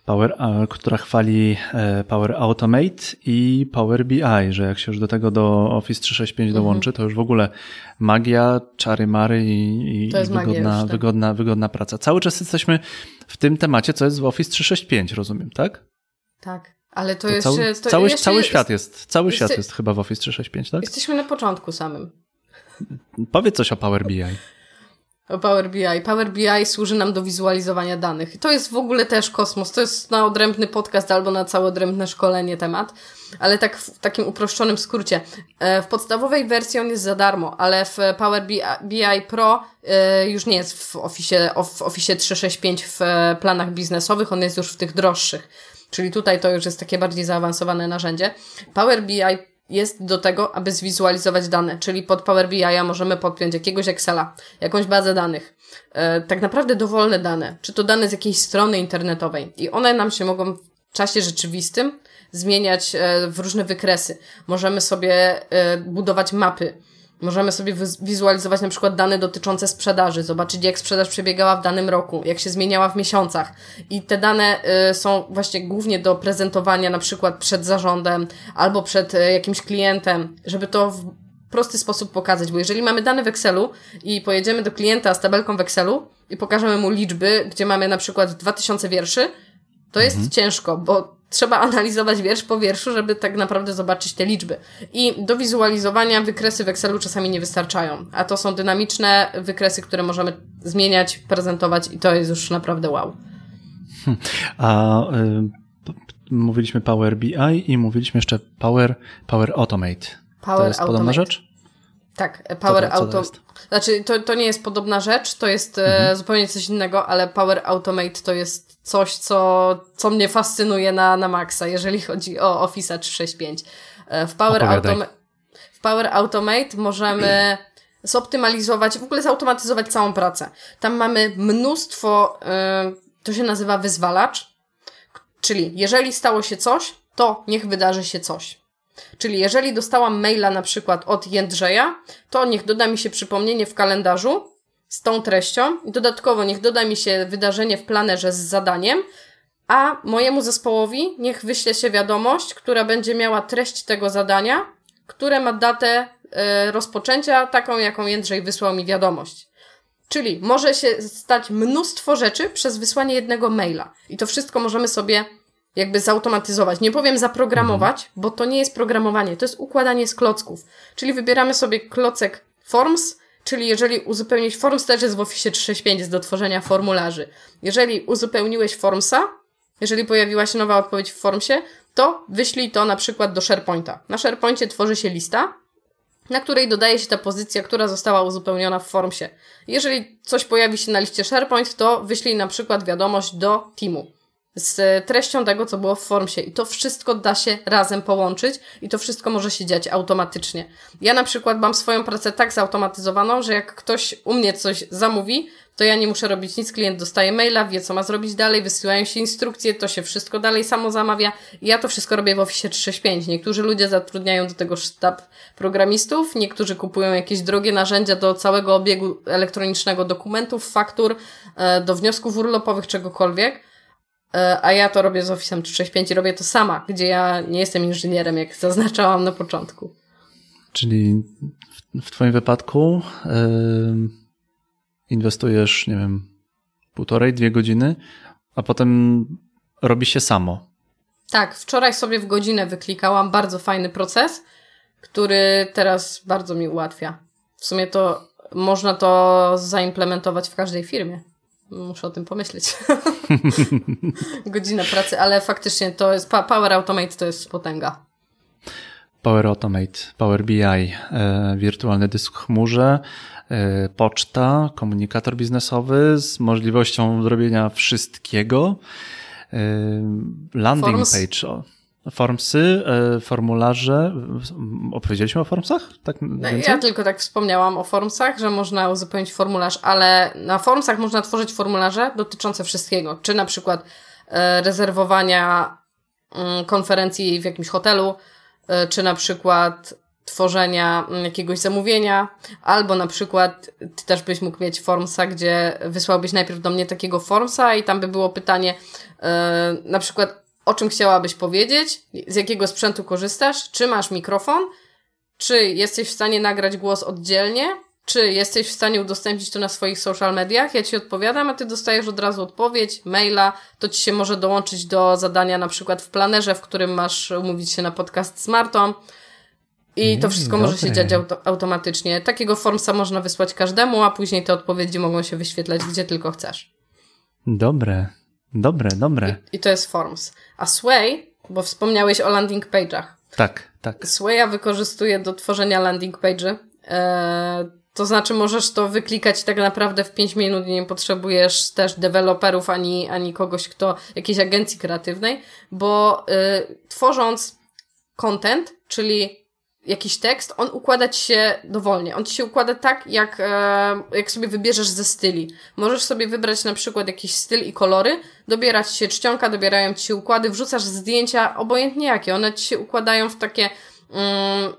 Power, która chwali e, Power Automate i Power BI, że jak się już do tego do Office 365 mhm. dołączy, to już w ogóle magia, czary mary i, i wygodna, tak. wygodna, wygodna praca. Cały czas jesteśmy w tym temacie, co jest w Office 365, rozumiem, tak? Tak. Ale to, to jeszcze. Cały, to cały, cały świat jest. Cały świat jest chyba w Office 365, tak? Jesteśmy na początku samym. Powiedz coś o Power BI. O Power BI. Power BI służy nam do wizualizowania danych. To jest w ogóle też kosmos. To jest na odrębny podcast albo na całe odrębne szkolenie temat. Ale tak w takim uproszczonym skrócie. E, w podstawowej wersji on jest za darmo, ale w Power BI Pro e, już nie jest w Office, w Office 365 w planach biznesowych, on jest już w tych droższych. Czyli tutaj to już jest takie bardziej zaawansowane narzędzie. Power BI jest do tego, aby zwizualizować dane, czyli pod Power BI możemy podpiąć jakiegoś Excela, jakąś bazę danych, e, tak naprawdę dowolne dane, czy to dane z jakiejś strony internetowej. I one nam się mogą w czasie rzeczywistym zmieniać e, w różne wykresy. Możemy sobie e, budować mapy, Możemy sobie wizualizować na przykład dane dotyczące sprzedaży, zobaczyć jak sprzedaż przebiegała w danym roku, jak się zmieniała w miesiącach. I te dane y, są właśnie głównie do prezentowania na przykład przed zarządem albo przed y, jakimś klientem, żeby to w prosty sposób pokazać, bo jeżeli mamy dane w Excelu i pojedziemy do klienta z tabelką w Excelu i pokażemy mu liczby, gdzie mamy na przykład 2000 wierszy, to jest mhm. ciężko, bo trzeba analizować wiersz po wierszu, żeby tak naprawdę zobaczyć te liczby. I do wizualizowania wykresy w Excelu czasami nie wystarczają, a to są dynamiczne wykresy, które możemy zmieniać, prezentować i to jest już naprawdę wow. Hmm. A y, mówiliśmy Power BI i mówiliśmy jeszcze Power, Power Automate. Power to jest Automate. podobna rzecz? Tak, Power Automate. Znaczy, to, to nie jest podobna rzecz, to jest e, mhm. zupełnie coś innego, ale Power Automate to jest coś, co, co mnie fascynuje na, na maksa, jeżeli chodzi o Office 365. E, w Power, Automa w Power Automate możemy zoptymalizować, w ogóle zautomatyzować całą pracę. Tam mamy mnóstwo, y, to się nazywa wyzwalacz, czyli jeżeli stało się coś, to niech wydarzy się coś. Czyli jeżeli dostałam maila na przykład od Jędrzeja, to niech doda mi się przypomnienie w kalendarzu z tą treścią dodatkowo niech doda mi się wydarzenie w planerze z zadaniem a mojemu zespołowi niech wyśle się wiadomość, która będzie miała treść tego zadania, które ma datę y, rozpoczęcia, taką jaką Jędrzej wysłał mi wiadomość. Czyli może się stać mnóstwo rzeczy przez wysłanie jednego maila. I to wszystko możemy sobie jakby zautomatyzować. Nie powiem zaprogramować, mhm. bo to nie jest programowanie, to jest układanie z klocków. Czyli wybieramy sobie klocek Forms, czyli jeżeli uzupełnić Forms też jest w Office 365, jest do tworzenia formularzy. Jeżeli uzupełniłeś Formsa, jeżeli pojawiła się nowa odpowiedź w Formsie, to wyślij to na przykład do SharePointa. Na SharePoincie tworzy się lista, na której dodaje się ta pozycja, która została uzupełniona w Formsie. Jeżeli coś pojawi się na liście SharePoint, to wyślij na przykład wiadomość do teamu z treścią tego, co było w Formsie. I to wszystko da się razem połączyć i to wszystko może się dziać automatycznie. Ja na przykład mam swoją pracę tak zautomatyzowaną, że jak ktoś u mnie coś zamówi, to ja nie muszę robić nic, klient dostaje maila, wie co ma zrobić dalej, wysyłają się instrukcje, to się wszystko dalej samo zamawia ja to wszystko robię w Office 365. Niektórzy ludzie zatrudniają do tego sztab programistów, niektórzy kupują jakieś drogie narzędzia do całego obiegu elektronicznego dokumentów, faktur, e, do wniosków urlopowych, czegokolwiek. E, a ja to robię z Office 365 i robię to sama, gdzie ja nie jestem inżynierem, jak zaznaczałam na początku. Czyli w, w Twoim wypadku yy, inwestujesz, nie wiem, półtorej, dwie godziny, a potem robi się samo. Tak, wczoraj sobie w godzinę wyklikałam bardzo fajny proces, który teraz bardzo mi ułatwia. W sumie to można to zaimplementować w każdej firmie. Muszę o tym pomyśleć. Godzina pracy, ale faktycznie to jest Power Automate to jest potęga. Power Automate, Power BI, e, wirtualny dysk w chmurze, e, poczta, komunikator biznesowy z możliwością zrobienia wszystkiego. E, landing Forms. page. Formsy, e, formularze. Opowiedzieliśmy o formsach? Tak no, ja tylko tak wspomniałam o formsach, że można uzupełnić formularz, ale na formsach można tworzyć formularze dotyczące wszystkiego. Czy na przykład e, rezerwowania mm, konferencji w jakimś hotelu, e, czy na przykład tworzenia mm, jakiegoś zamówienia, albo na przykład ty też byś mógł mieć formsa, gdzie wysłałbyś najpierw do mnie takiego formsa i tam by było pytanie, na przykład o czym chciałabyś powiedzieć, z jakiego sprzętu korzystasz, czy masz mikrofon, czy jesteś w stanie nagrać głos oddzielnie, czy jesteś w stanie udostępnić to na swoich social mediach. Ja ci odpowiadam, a ty dostajesz od razu odpowiedź, maila, to ci się może dołączyć do zadania na przykład w planerze, w którym masz umówić się na podcast z Martą. I to wszystko może się dziać auto automatycznie. Takiego formsa można wysłać każdemu, a później te odpowiedzi mogą się wyświetlać gdzie tylko chcesz. Dobre, dobre, dobre. I, i to jest Forms. A Sway, bo wspomniałeś o landing page'ach. Tak, tak. Swaya wykorzystuje do tworzenia landing page'y. Eee, to znaczy możesz to wyklikać tak naprawdę w 5 minut i nie potrzebujesz też deweloperów ani, ani kogoś, kto, jakiejś agencji kreatywnej, bo y, tworząc content, czyli jakiś tekst, on układa ci się dowolnie. On ci się układa tak, jak, e, jak sobie wybierzesz ze styli. Możesz sobie wybrać na przykład jakiś styl i kolory, dobierać się czcionka, dobierają ci się układy, wrzucasz zdjęcia, obojętnie jakie. One ci się układają w takie mm,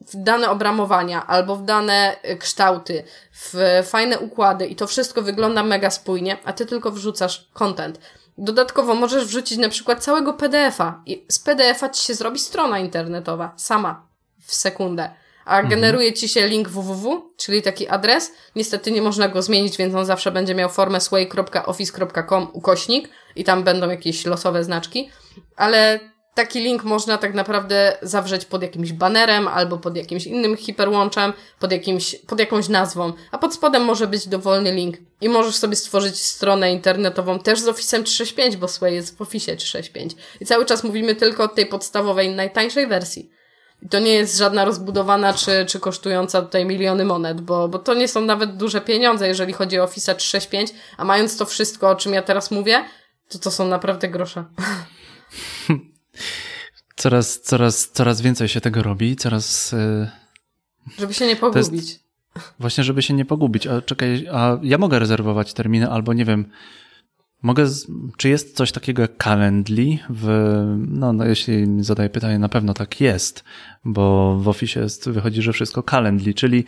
w dane obramowania albo w dane e, kształty, w fajne układy i to wszystko wygląda mega spójnie, a ty tylko wrzucasz content. Dodatkowo możesz wrzucić na przykład całego PDF-a i z PDF-a ci się zrobi strona internetowa sama w sekundę. A mhm. generuje ci się link www, czyli taki adres. Niestety nie można go zmienić, więc on zawsze będzie miał formę sway.office.com ukośnik i tam będą jakieś losowe znaczki, ale taki link można tak naprawdę zawrzeć pod jakimś banerem albo pod jakimś innym hiperłączem, pod, jakimś, pod jakąś nazwą, a pod spodem może być dowolny link i możesz sobie stworzyć stronę internetową też z Office 365, bo Sway jest w Office 365. I cały czas mówimy tylko o tej podstawowej, najtańszej wersji. I to nie jest żadna rozbudowana czy, czy kosztująca tutaj miliony monet, bo, bo to nie są nawet duże pieniądze, jeżeli chodzi o Office 365, a mając to wszystko, o czym ja teraz mówię, to to są naprawdę grosze. Coraz, coraz, coraz więcej się tego robi, coraz... Yy... Żeby się nie pogubić. Jest... Właśnie, żeby się nie pogubić. A czekaj, a ja mogę rezerwować terminy albo nie wiem, Mogę, czy jest coś takiego jak Calendly? W, no, no, jeśli zadaję pytanie, na pewno tak jest, bo w Office jest, wychodzi, że wszystko Calendly, czyli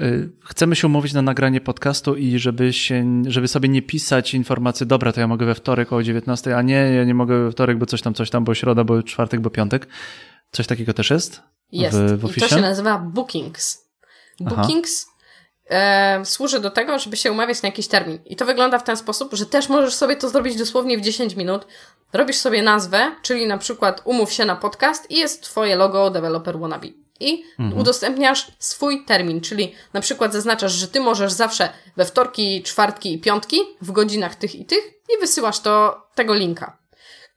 y, chcemy się umówić na nagranie podcastu i żeby, się, żeby sobie nie pisać informacji, dobra, to ja mogę we wtorek o 19, a nie, ja nie mogę we wtorek, bo coś tam, coś tam, bo środa, bo czwartek, bo piątek. Coś takiego też jest? Jest. W, w I to się nazywa Bookings. Bookings e, służy do tego, żeby się umawiać na jakiś termin. I to wygląda w ten sposób, że też możesz sobie to zrobić dosłownie w 10 minut. Robisz sobie nazwę, czyli na przykład umów się na podcast i jest twoje logo Developer Wannabe. I mhm. udostępniasz swój termin, czyli na przykład zaznaczasz, że ty możesz zawsze we wtorki, czwartki i piątki w godzinach tych i tych i wysyłasz to tego linka.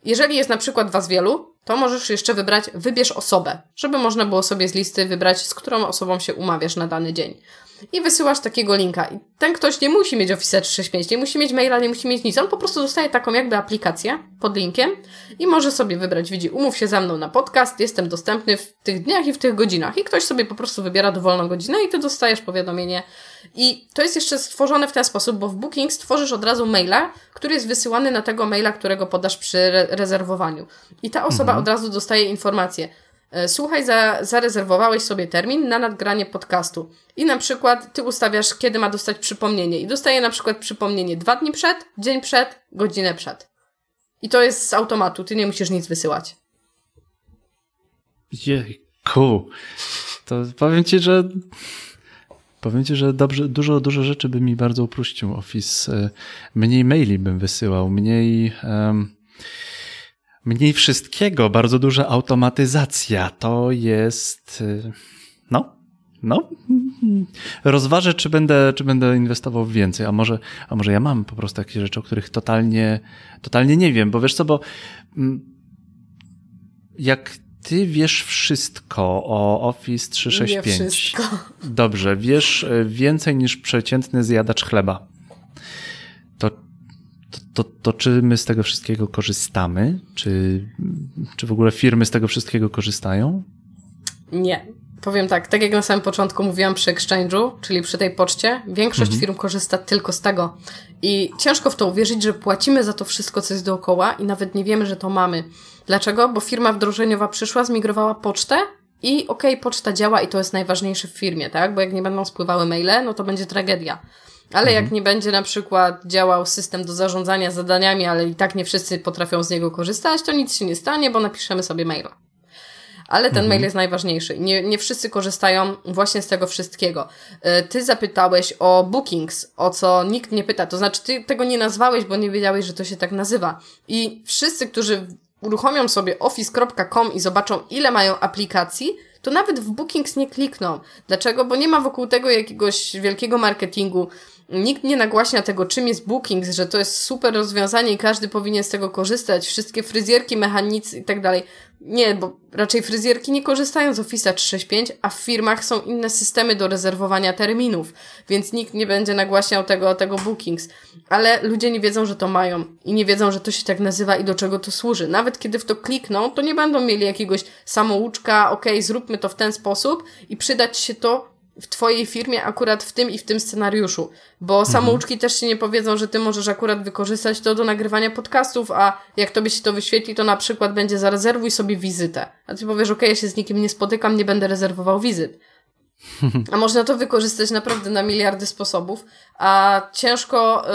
Jeżeli jest na przykład was wielu, to możesz jeszcze wybrać wybierz osobę, żeby można było sobie z listy wybrać, z którą osobą się umawiasz na dany dzień i wysyłasz takiego linka. I ten ktoś nie musi mieć Office 365, nie musi mieć maila, nie musi mieć nic. On po prostu dostaje taką jakby aplikację pod linkiem i może sobie wybrać, widzi, umów się ze mną na podcast, jestem dostępny w tych dniach i w tych godzinach. I ktoś sobie po prostu wybiera dowolną godzinę i ty dostajesz powiadomienie. I to jest jeszcze stworzone w ten sposób, bo w Booking stworzysz od razu maila, który jest wysyłany na tego maila, którego podasz przy re rezerwowaniu. I ta osoba mhm. od razu dostaje informację słuchaj, za, zarezerwowałeś sobie termin na nadgranie podcastu i na przykład ty ustawiasz, kiedy ma dostać przypomnienie i dostaje na przykład przypomnienie dwa dni przed, dzień przed, godzinę przed. I to jest z automatu, ty nie musisz nic wysyłać. Jejku. To powiem ci, że powiem ci, że dobrze, dużo, dużo rzeczy by mi bardzo uprościł Office. E, mniej maili bym wysyłał, mniej... Um mniej wszystkiego, bardzo duża automatyzacja. To jest, y, no, no, rozważę, czy będę, czy będę inwestował w więcej, a może, a może ja mam po prostu takie rzeczy, o których totalnie, totalnie nie wiem, bo wiesz co, bo mm, jak ty wiesz wszystko o Office 365. Nie wszystko. Dobrze, wiesz y, więcej niż przeciętny zjadacz chleba. To to, czy my z tego wszystkiego korzystamy? Czy, czy w ogóle firmy z tego wszystkiego korzystają? Nie. Powiem tak, tak jak na samym początku mówiłam przy exchange'u, czyli przy tej poczcie, większość mhm. firm korzysta tylko z tego. I ciężko w to uwierzyć, że płacimy za to wszystko, co jest dookoła i nawet nie wiemy, że to mamy. Dlaczego? Bo firma wdrożeniowa przyszła, zmigrowała pocztę i okej, okay, poczta działa i to jest najważniejsze w firmie, tak? Bo jak nie będą spływały maile, no to będzie tragedia. Ale mhm. jak nie będzie na przykład działał system do zarządzania zadaniami, ale i tak nie wszyscy potrafią z niego korzystać, to nic się nie stanie, bo napiszemy sobie maila. Ale ten mhm. mail jest najważniejszy. Nie, nie wszyscy korzystają właśnie z tego wszystkiego. E, ty zapytałeś o bookings, o co nikt nie pyta. To znaczy, ty tego nie nazwałeś, bo nie wiedziałeś, że to się tak nazywa. I wszyscy, którzy uruchomią sobie office.com i zobaczą, ile mają aplikacji, to nawet w bookings nie klikną. Dlaczego? Bo nie ma wokół tego jakiegoś wielkiego marketingu nikt nie nagłaśnia tego, czym jest Bookings, że to jest super rozwiązanie i każdy powinien z tego korzystać, wszystkie fryzjerki, mechanicy i tak dalej. Nie, bo raczej fryzjerki nie korzystają z Office 365, a w firmach są inne systemy do rezerwowania terminów, więc nikt nie będzie nagłaśniał tego, tego Bookings. Ale ludzie nie wiedzą, że to mają i nie wiedzą, że to się tak nazywa i do czego to służy. Nawet kiedy w to klikną, to nie będą mieli jakiegoś samouczka, ok, zróbmy to w ten sposób i przydać się to w twojej firmie akurat w tym i w tym scenariuszu, bo mhm. samouczki też się nie powiedzą, że ty możesz akurat wykorzystać to do nagrywania podcastów, a jak tobie się to wyświetli, to na przykład będzie zarezerwuj sobie wizytę. A ty powiesz, ok, ja się z nikim nie spotykam, nie będę rezerwował wizyt. A można to wykorzystać naprawdę na miliardy sposobów, a ciężko y,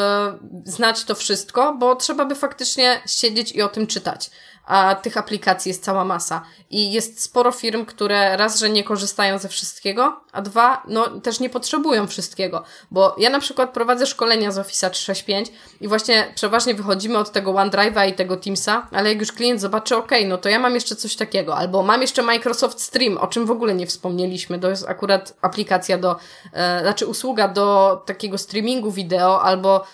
znać to wszystko, bo trzeba by faktycznie siedzieć i o tym czytać a tych aplikacji jest cała masa. I jest sporo firm, które raz, że nie korzystają ze wszystkiego, a dwa, no też nie potrzebują wszystkiego. Bo ja na przykład prowadzę szkolenia z Office 365 i właśnie przeważnie wychodzimy od tego OneDrive'a i tego Teamsa, ale jak już klient zobaczy, ok, no to ja mam jeszcze coś takiego, albo mam jeszcze Microsoft Stream, o czym w ogóle nie wspomnieliśmy, to jest akurat aplikacja do, e, znaczy usługa do takiego streamingu wideo, albo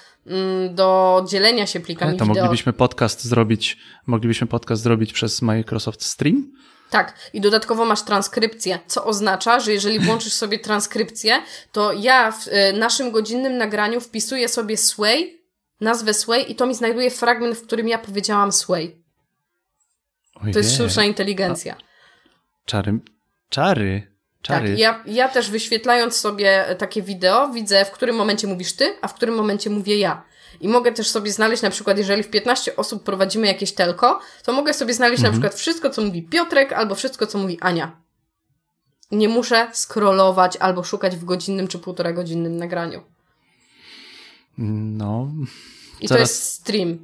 do dzielenia się plikami to wideo. moglibyśmy podcast zrobić, moglibyśmy podcast zrobić przez Microsoft Stream? Tak, i dodatkowo masz transkrypcję, co oznacza, że jeżeli włączysz sobie transkrypcję, to ja w y, naszym godzinnym nagraniu wpisuję sobie Sway, nazwę Sway i to mi znajduje fragment, w którym ja powiedziałam Sway. Ojej. To jest sztuczna inteligencja. Czary. Czary. Czary. Tak, ja, ja też wyświetlając sobie takie wideo, widzę w którym momencie mówisz ty, a w którym momencie mówię ja. I mogę też sobie znaleźć, na przykład, jeżeli w 15 osób prowadzimy jakieś telko, to mogę sobie znaleźć mhm. na przykład wszystko, co mówi Piotrek, albo wszystko, co mówi Ania. nie muszę scrollować albo szukać w godzinnym czy półtora godzinnym nagraniu. No. I to jest stream.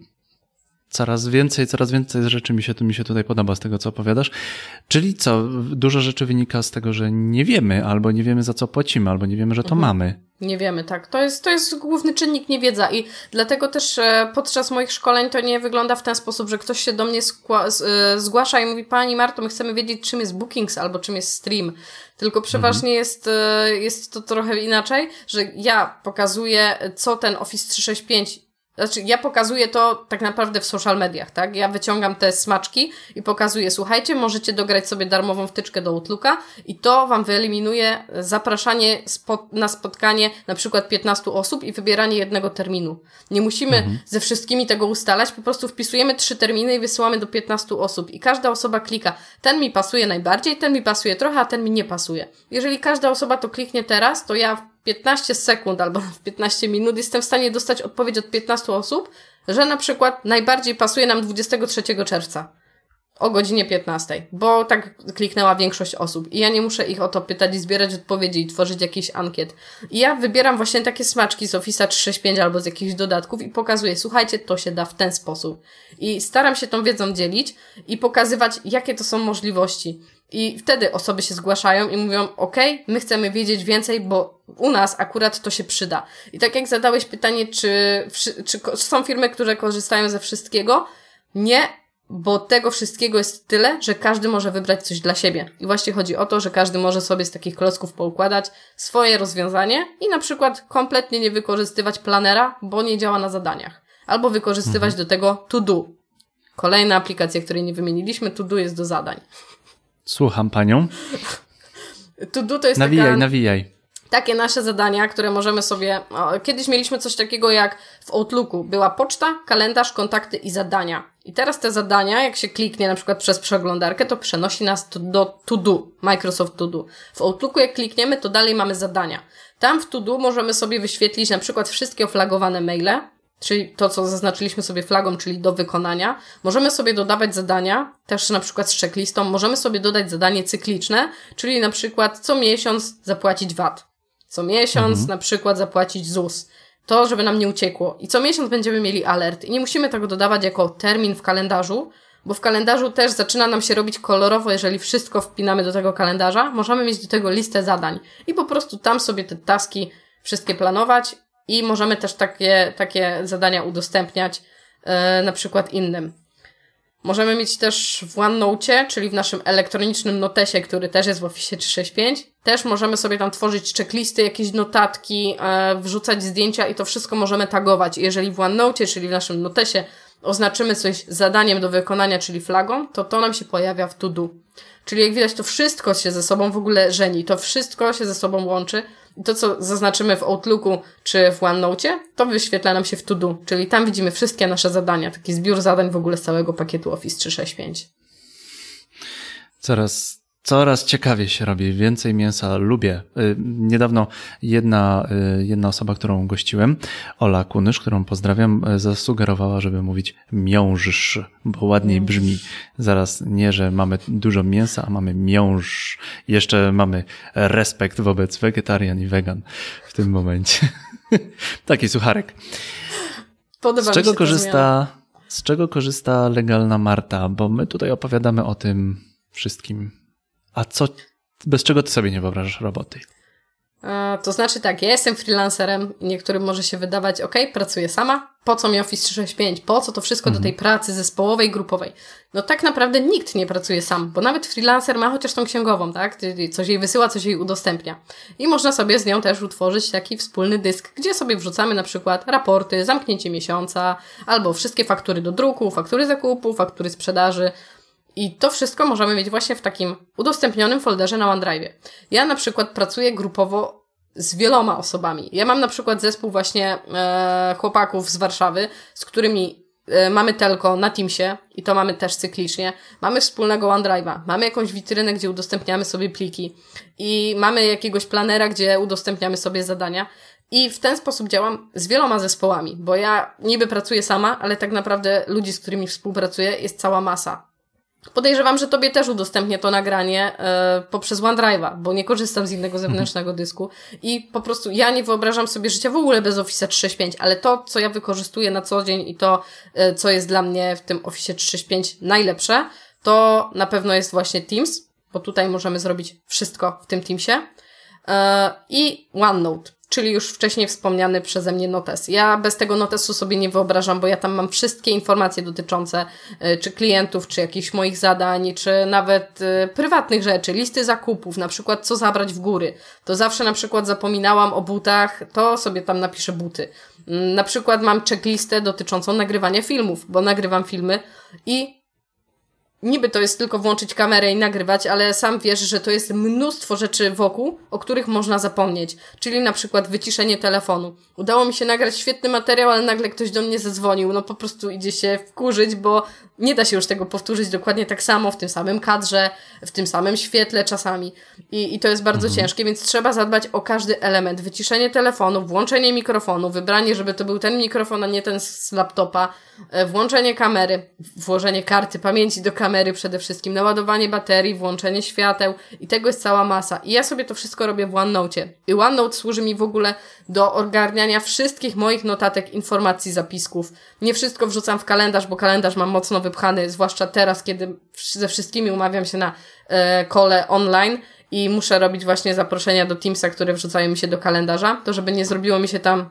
Coraz więcej, coraz więcej rzeczy mi się, mi się tutaj podoba z tego, co opowiadasz. Czyli co? Dużo rzeczy wynika z tego, że nie wiemy, albo nie wiemy za co płacimy, albo nie wiemy, że to mhm. mamy. Nie wiemy, tak. To jest, to jest główny czynnik niewiedza i dlatego też e, podczas moich szkoleń to nie wygląda w ten sposób, że ktoś się do mnie e, zgłasza i mówi Pani Marto, my chcemy wiedzieć czym jest Bookings albo czym jest Stream. Tylko przeważnie mhm. jest, e, jest to trochę inaczej, że ja pokazuję co ten Office 365 znaczy, ja pokazuję to tak naprawdę w social mediach, tak? Ja wyciągam te smaczki i pokazuję, słuchajcie, możecie dograć sobie darmową wtyczkę do Outlooka i to Wam wyeliminuje zapraszanie na spotkanie na przykład 15 osób i wybieranie jednego terminu. Nie musimy mhm. ze wszystkimi tego ustalać, po prostu wpisujemy trzy terminy i wysyłamy do 15 osób i każda osoba klika, ten mi pasuje najbardziej, ten mi pasuje trochę, a ten mi nie pasuje. Jeżeli każda osoba to kliknie teraz, to ja 15 sekund albo w 15 minut jestem w stanie dostać odpowiedź od 15 osób, że na przykład najbardziej pasuje nam 23 czerwca o godzinie 15, bo tak kliknęła większość osób i ja nie muszę ich o to pytać i zbierać odpowiedzi i tworzyć jakiś ankiet. I ja wybieram właśnie takie smaczki z Office 365 albo z jakichś dodatków i pokazuję, słuchajcie, to się da w ten sposób. I staram się tą wiedzą dzielić i pokazywać, jakie to są możliwości. I wtedy osoby się zgłaszają i mówią, ok, my chcemy wiedzieć więcej, bo u nas akurat to się przyda. I tak jak zadałeś pytanie, czy, czy są firmy, które korzystają ze wszystkiego? Nie, bo tego wszystkiego jest tyle, że każdy może wybrać coś dla siebie. I właśnie chodzi o to, że każdy może sobie z takich klocków poukładać swoje rozwiązanie i na przykład kompletnie nie wykorzystywać planera, bo nie działa na zadaniach. Albo wykorzystywać mhm. do tego to do. Kolejna aplikacja, której nie wymieniliśmy, to do jest do zadań. Słucham panią. To to jest nawijaj, taka... nawijaj takie nasze zadania, które możemy sobie. Kiedyś mieliśmy coś takiego jak w Outlooku. Była poczta, kalendarz, kontakty i zadania. I teraz te zadania, jak się kliknie na przykład przez przeglądarkę, to przenosi nas to do To Do, Microsoft To Do. W Outlooku jak klikniemy, to dalej mamy zadania. Tam w To Do możemy sobie wyświetlić na przykład wszystkie oflagowane maile, czyli to, co zaznaczyliśmy sobie flagą, czyli do wykonania. Możemy sobie dodawać zadania, też na przykład z checklistą. Możemy sobie dodać zadanie cykliczne, czyli na przykład co miesiąc zapłacić VAT. Co miesiąc mhm. na przykład zapłacić ZUS. To, żeby nam nie uciekło. I co miesiąc będziemy mieli alert. I nie musimy tego dodawać jako termin w kalendarzu, bo w kalendarzu też zaczyna nam się robić kolorowo, jeżeli wszystko wpinamy do tego kalendarza. Możemy mieć do tego listę zadań i po prostu tam sobie te taski wszystkie planować i możemy też takie, takie zadania udostępniać yy, na przykład innym. Możemy mieć też w OneNote, czyli w naszym elektronicznym notesie, który też jest w Office 365. Też możemy sobie tam tworzyć checklisty, jakieś notatki, e, wrzucać zdjęcia i to wszystko możemy tagować. Jeżeli w OneNote, czyli w naszym notesie oznaczymy coś zadaniem do wykonania, czyli flagą, to to nam się pojawia w to do. Czyli jak widać, to wszystko się ze sobą w ogóle żeni, to wszystko się ze sobą łączy. To, co zaznaczymy w Outlooku czy w OneNote, to wyświetla nam się w To-Do, czyli tam widzimy wszystkie nasze zadania, taki zbiór zadań w ogóle z całego pakietu Office 365. Coraz Coraz ciekawie się robi, więcej mięsa lubię. Y, niedawno jedna, y, jedna osoba, którą gościłem, Ola Kunysz, którą pozdrawiam, y, zasugerowała, żeby mówić miąższ, bo ładniej brzmi. Zaraz nie, że mamy dużo mięsa, a mamy miąższ. Jeszcze mamy respekt wobec wegetarian i wegan w tym momencie. Taki sucharek. Podoba z czego korzysta, z czego korzysta legalna Marta? Bo my tutaj opowiadamy o tym wszystkim a co, bez czego ty sobie nie wyobrażasz roboty? To znaczy tak, ja jestem freelancerem i niektórym może się wydawać, ok, pracuję sama, po co mi Office 365, po co to wszystko mhm. do tej pracy zespołowej, grupowej? No tak naprawdę nikt nie pracuje sam, bo nawet freelancer ma chociaż tą księgową, tak? Coś jej wysyła, coś jej udostępnia. I można sobie z nią też utworzyć taki wspólny dysk, gdzie sobie wrzucamy na przykład raporty, zamknięcie miesiąca, albo wszystkie faktury do druku, faktury zakupu, faktury sprzedaży, i to wszystko możemy mieć właśnie w takim udostępnionym folderze na OneDrive. Ja na przykład pracuję grupowo z wieloma osobami. Ja mam na przykład zespół właśnie e, chłopaków z Warszawy, z którymi e, mamy telko na Teamsie i to mamy też cyklicznie. Mamy wspólnego OneDrive'a, mamy jakąś witrynę, gdzie udostępniamy sobie pliki i mamy jakiegoś planera, gdzie udostępniamy sobie zadania. I w ten sposób działam z wieloma zespołami, bo ja niby pracuję sama, ale tak naprawdę ludzi, z którymi współpracuję, jest cała masa. Podejrzewam, że tobie też udostępnię to nagranie e, poprzez OneDrive'a, bo nie korzystam z innego zewnętrznego dysku i po prostu ja nie wyobrażam sobie życia w ogóle bez Office 365, ale to, co ja wykorzystuję na co dzień i to, e, co jest dla mnie w tym Office 365 najlepsze, to na pewno jest właśnie Teams, bo tutaj możemy zrobić wszystko w tym Teamsie. E, i OneNote czyli już wcześniej wspomniany przeze mnie notes. Ja bez tego notesu sobie nie wyobrażam, bo ja tam mam wszystkie informacje dotyczące y, czy klientów, czy jakichś moich zadań, czy nawet y, prywatnych rzeczy, listy zakupów, na przykład co zabrać w góry. To zawsze na przykład zapominałam o butach, to sobie tam napiszę buty. Mm, na przykład mam checklistę dotyczącą nagrywania filmów, bo nagrywam filmy i niby to jest tylko włączyć kamerę i nagrywać, ale sam wiesz, że to jest mnóstwo rzeczy wokół, o których można zapomnieć. Czyli na przykład wyciszenie telefonu. Udało mi się nagrać świetny materiał, ale nagle ktoś do mnie zadzwonił. No po prostu idzie się wkurzyć, bo nie da się już tego powtórzyć dokładnie tak samo, w tym samym kadrze, w tym samym świetle czasami. I, i to jest bardzo mhm. ciężkie, więc trzeba zadbać o każdy element. Wyciszenie telefonu, włączenie mikrofonu, wybranie, żeby to był ten mikrofon, a nie ten z laptopa, e, włączenie kamery, włożenie karty pamięci do kamery przede wszystkim, naładowanie baterii, włączenie świateł i tego jest cała masa. I ja sobie to wszystko robię w OneNote. I OneNote służy mi w ogóle do ogarniania wszystkich moich notatek, informacji, zapisków. Nie wszystko wrzucam w kalendarz, bo kalendarz mam mocno wypchany, zwłaszcza teraz, kiedy ze wszystkimi umawiam się na e, kole online i muszę robić właśnie zaproszenia do Teamsa, które wrzucają mi się do kalendarza, to żeby nie zrobiło mi się tam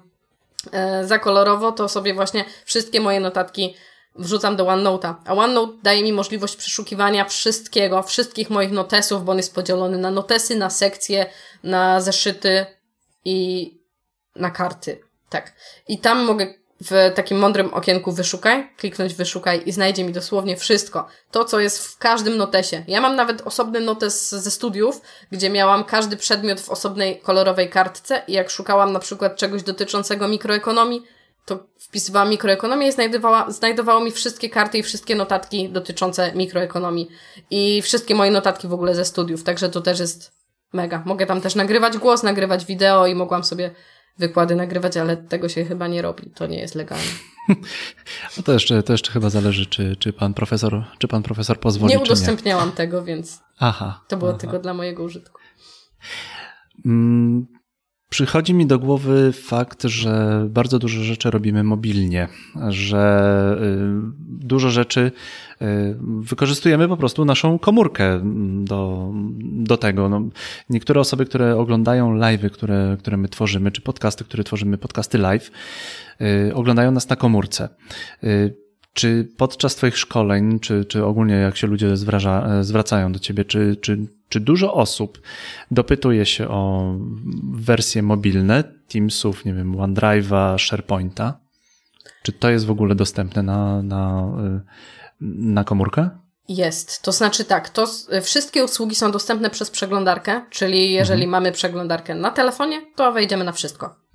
e, za kolorowo, to sobie właśnie wszystkie moje notatki wrzucam do OneNote'a. A OneNote daje mi możliwość przeszukiwania wszystkiego, wszystkich moich notesów, bo on jest podzielony na notesy, na sekcje, na zeszyty i na karty. Tak. I tam mogę w takim mądrym okienku wyszukaj, kliknąć wyszukaj i znajdzie mi dosłownie wszystko. To, co jest w każdym notesie. Ja mam nawet osobny notes ze studiów, gdzie miałam każdy przedmiot w osobnej kolorowej kartce i jak szukałam na przykład czegoś dotyczącego mikroekonomii, to wpisywałam mikroekonomię i znajdowała, znajdowało mi wszystkie karty i wszystkie notatki dotyczące mikroekonomii. I wszystkie moje notatki w ogóle ze studiów, także to też jest mega. Mogę tam też nagrywać głos, nagrywać wideo i mogłam sobie wykłady nagrywać, ale tego się chyba nie robi. To nie jest legalne. No to jeszcze, to jeszcze chyba zależy, czy, czy pan profesor, czy pan profesor pozwoli. Nie udostępniałam nie. tego, więc aha, to było aha. tylko dla mojego użytku. Mm, Przychodzi mi do głowy fakt, że bardzo dużo rzeczy robimy mobilnie, że y, dużo rzeczy y, wykorzystujemy po prostu naszą komórkę do, do tego. No, niektóre osoby, które oglądają live'y, które, które my tworzymy, czy podcasty, które tworzymy, podcasty live, y, oglądają nas na komórce. Czy podczas Twoich szkoleń, czy, czy ogólnie jak się ludzie zwraca, zwracają do Ciebie, czy, czy, czy dużo osób dopytuje się o wersje mobilne Teamsów, nie wiem, OneDrive'a, SharePointa? Czy to jest w ogóle dostępne na, na, na komórkę? Jest. To znaczy tak, to wszystkie usługi są dostępne przez przeglądarkę, czyli jeżeli mhm. mamy przeglądarkę na telefonie, to wejdziemy na wszystko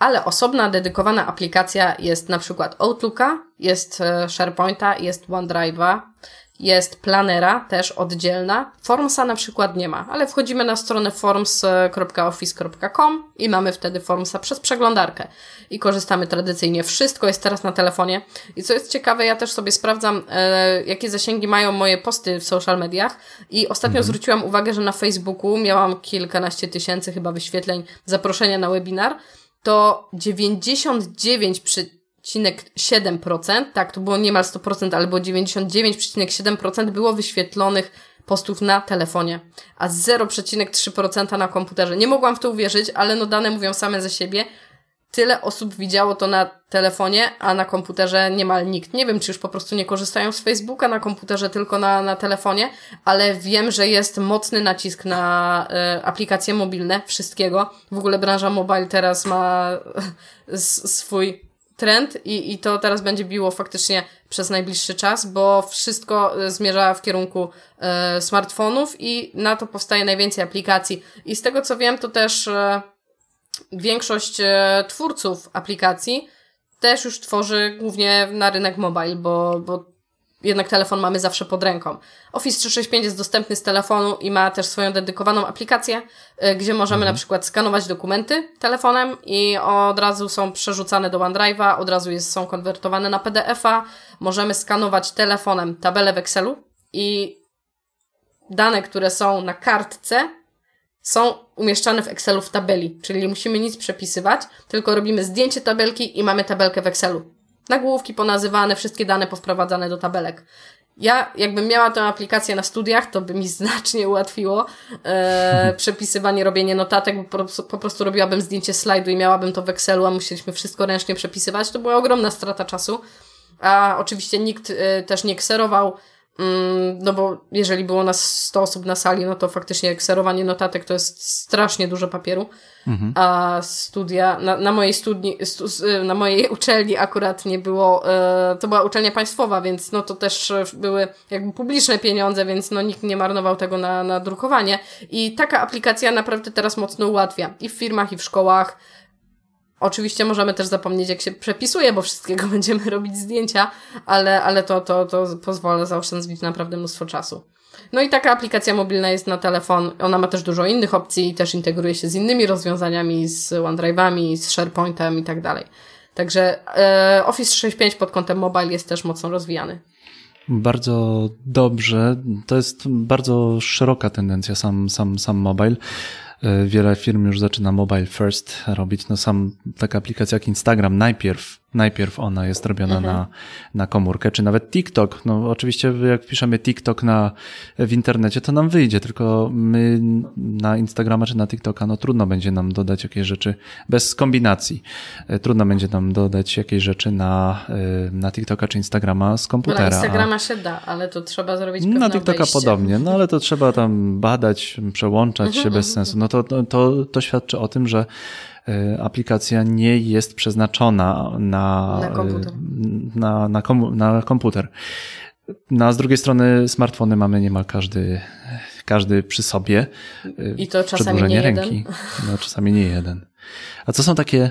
ale osobna, dedykowana aplikacja jest na przykład Outlooka, jest e, SharePointa, jest OneDrive'a, jest Planera, też oddzielna. Formsa na przykład nie ma, ale wchodzimy na stronę forms.office.com i mamy wtedy Formsa przez przeglądarkę i korzystamy tradycyjnie. Wszystko jest teraz na telefonie i co jest ciekawe, ja też sobie sprawdzam, e, jakie zasięgi mają moje posty w social mediach i ostatnio mhm. zwróciłam uwagę, że na Facebooku miałam kilkanaście tysięcy chyba wyświetleń zaproszenia na webinar to 99,7%, tak, to było niemal 100%, ale było 99,7% było wyświetlonych postów na telefonie, a 0,3% na komputerze. Nie mogłam w to uwierzyć, ale no dane mówią same ze siebie tyle osób widziało to na telefonie, a na komputerze niemal nikt. Nie wiem, czy już po prostu nie korzystają z Facebooka na komputerze, tylko na, na telefonie, ale wiem, że jest mocny nacisk na y, aplikacje mobilne wszystkiego. W ogóle branża mobile teraz ma swój trend i, i to teraz będzie biło faktycznie przez najbliższy czas, bo wszystko e, zmierza w kierunku y, smartfonów i na to powstaje najwięcej aplikacji. I z tego co wiem, to też y, większość e, twórców aplikacji też już tworzy głównie na rynek mobile, bo, bo jednak telefon mamy zawsze pod ręką. Office 365 jest dostępny z telefonu i ma też swoją dedykowaną aplikację, e, gdzie możemy mhm. na przykład skanować dokumenty telefonem i od razu są przerzucane do OneDrive'a, od razu jest, są konwertowane na PDF-a. Możemy skanować telefonem tabelę w Excelu, i dane, które są na kartce, są umieszczane w Excelu w tabeli, czyli nie musimy nic przepisywać, tylko robimy zdjęcie tabelki i mamy tabelkę w Excelu. Nagłówki ponazywane, wszystkie dane powprowadzane do tabelek. Ja, jakbym miała tę aplikację na studiach, to by mi znacznie ułatwiło e, przepisywanie, robienie notatek, bo po, po, prostu robiłabym zdjęcie slajdu i miałabym to w Excelu, a musieliśmy wszystko ręcznie przepisywać. To była ogromna strata czasu. A oczywiście nikt e, też nie kserował no bo jeżeli było nas 100 osób na sali, no to faktycznie kserowanie notatek to jest strasznie dużo papieru. Mhm. A studia, na, na mojej studni, stu, na mojej uczelni akurat nie było, e, to była uczelnia państwowa, więc no to też były jakby publiczne pieniądze, więc no nikt nie marnował tego na, na drukowanie. I taka aplikacja naprawdę teraz mocno ułatwia i w firmach, i w szkołach. Oczywiście możemy też zapomnieć, jak się przepisuje, bo wszystkiego będziemy robić zdjęcia, ale, ale to, to, to pozwala zaoszczędzić naprawdę mnóstwo czasu. No i taka aplikacja mobilna jest na telefon. Ona ma też dużo innych opcji i też integruje się z innymi rozwiązaniami, z OneDrive'ami, z SharePointem i tak dalej. Także e, Office 365 pod kątem mobile jest też mocno rozwijany. Bardzo dobrze. To jest bardzo szeroka tendencja, sam, sam, sam mobile. E, wiele firm już zaczyna mobile first robić. No sam taka aplikacja jak Instagram najpierw, najpierw ona jest robiona mhm. na, na komórkę, czy nawet TikTok. No oczywiście jak piszemy TikTok na, w internecie, to nam wyjdzie, tylko my na Instagrama czy na TikToka, no trudno będzie nam dodać jakieś rzeczy bez kombinacji. E, trudno będzie nam dodać jakieś rzeczy na, e, na TikToka czy Instagrama z komputera. Na Instagrama się da, ale to trzeba zrobić pewne Na TikToka obejście. podobnie, no ale to trzeba tam badać, przełączać mhm, się bez mhm, sensu. No to, to, to świadczy o tym, że aplikacja nie jest przeznaczona na, na komputer. Na, na, kom, na komputer. No, a z drugiej strony smartfony mamy niemal każdy, każdy przy sobie. I to czasami nie ręki. jeden. No, czasami nie jeden. A co są takie,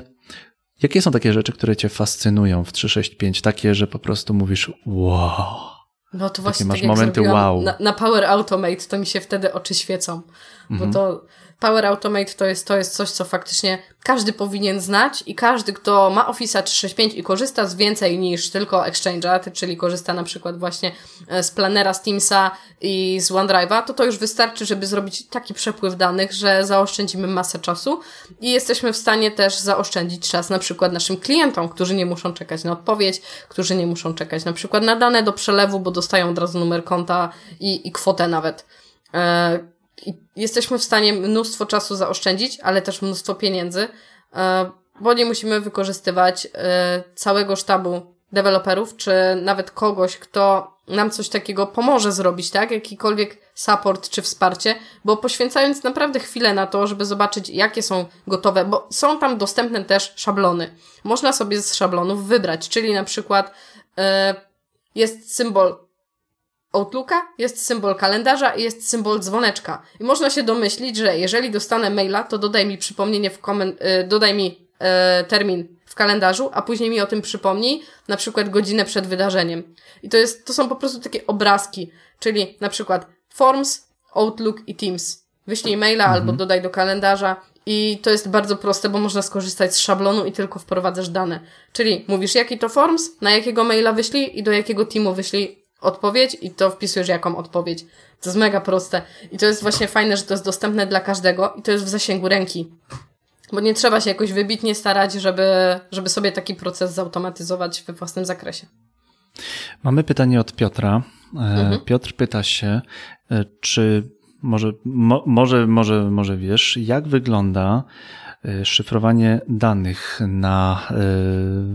jakie są takie rzeczy, które cię fascynują w 365? Takie, że po prostu mówisz wow. No to właśnie Takie masz tak momenty wow. Na, na, Power Automate to mi się wtedy oczy świecą. Mhm. Bo to Power Automate to jest, to jest coś, co faktycznie każdy powinien znać i każdy, kto ma Office 365 i korzysta z więcej niż tylko Exchange'a, czyli korzysta na przykład właśnie e, z planera, z Teamsa i z OneDrive'a, to to już wystarczy, żeby zrobić taki przepływ danych, że zaoszczędzimy masę czasu i jesteśmy w stanie też zaoszczędzić czas na przykład naszym klientom, którzy nie muszą czekać na odpowiedź, którzy nie muszą czekać na przykład na dane do przelewu, bo dostają od razu numer konta i, i kwotę nawet. E, jesteśmy w stanie mnóstwo czasu zaoszczędzić, ale też mnóstwo pieniędzy, e, bo nie musimy wykorzystywać e, całego sztabu deweloperów, czy nawet kogoś, kto nam coś takiego pomoże zrobić, tak? Jakikolwiek support czy wsparcie, bo poświęcając naprawdę chwilę na to, żeby zobaczyć, jakie są gotowe, bo są tam dostępne też szablony. Można sobie z szablonów wybrać, czyli na przykład e, jest symbol Outlooka, jest symbol kalendarza i jest symbol dzwoneczka. I można się domyślić, że jeżeli dostanę maila, to dodaj mi przypomnienie w komen- y, dodaj mi e, termin w kalendarzu, a później mi o tym przypomnij, na przykład godzinę przed wydarzeniem. I to jest, to są po prostu takie obrazki, czyli na przykład Forms, Outlook i Teams. Wyślij maila mhm. albo dodaj do kalendarza i to jest bardzo proste, bo można skorzystać z szablonu i tylko wprowadzasz dane. Czyli mówisz, jaki to Forms, na jakiego maila wyślij i do jakiego teamu wyślij odpowiedź i to wpisujesz jaką odpowiedź. To jest mega proste. I to jest właśnie fajne, że to jest dostępne dla każdego i to jest w zasięgu ręki. Bo nie trzeba się jakoś wybitnie starać, żeby, żeby sobie taki proces zautomatyzować we własnym zakresie. Mamy pytanie od Piotra. E, mhm. Piotr pyta się, e, czy może, mo, może, może, może wiesz, jak wygląda e, szyfrowanie danych na,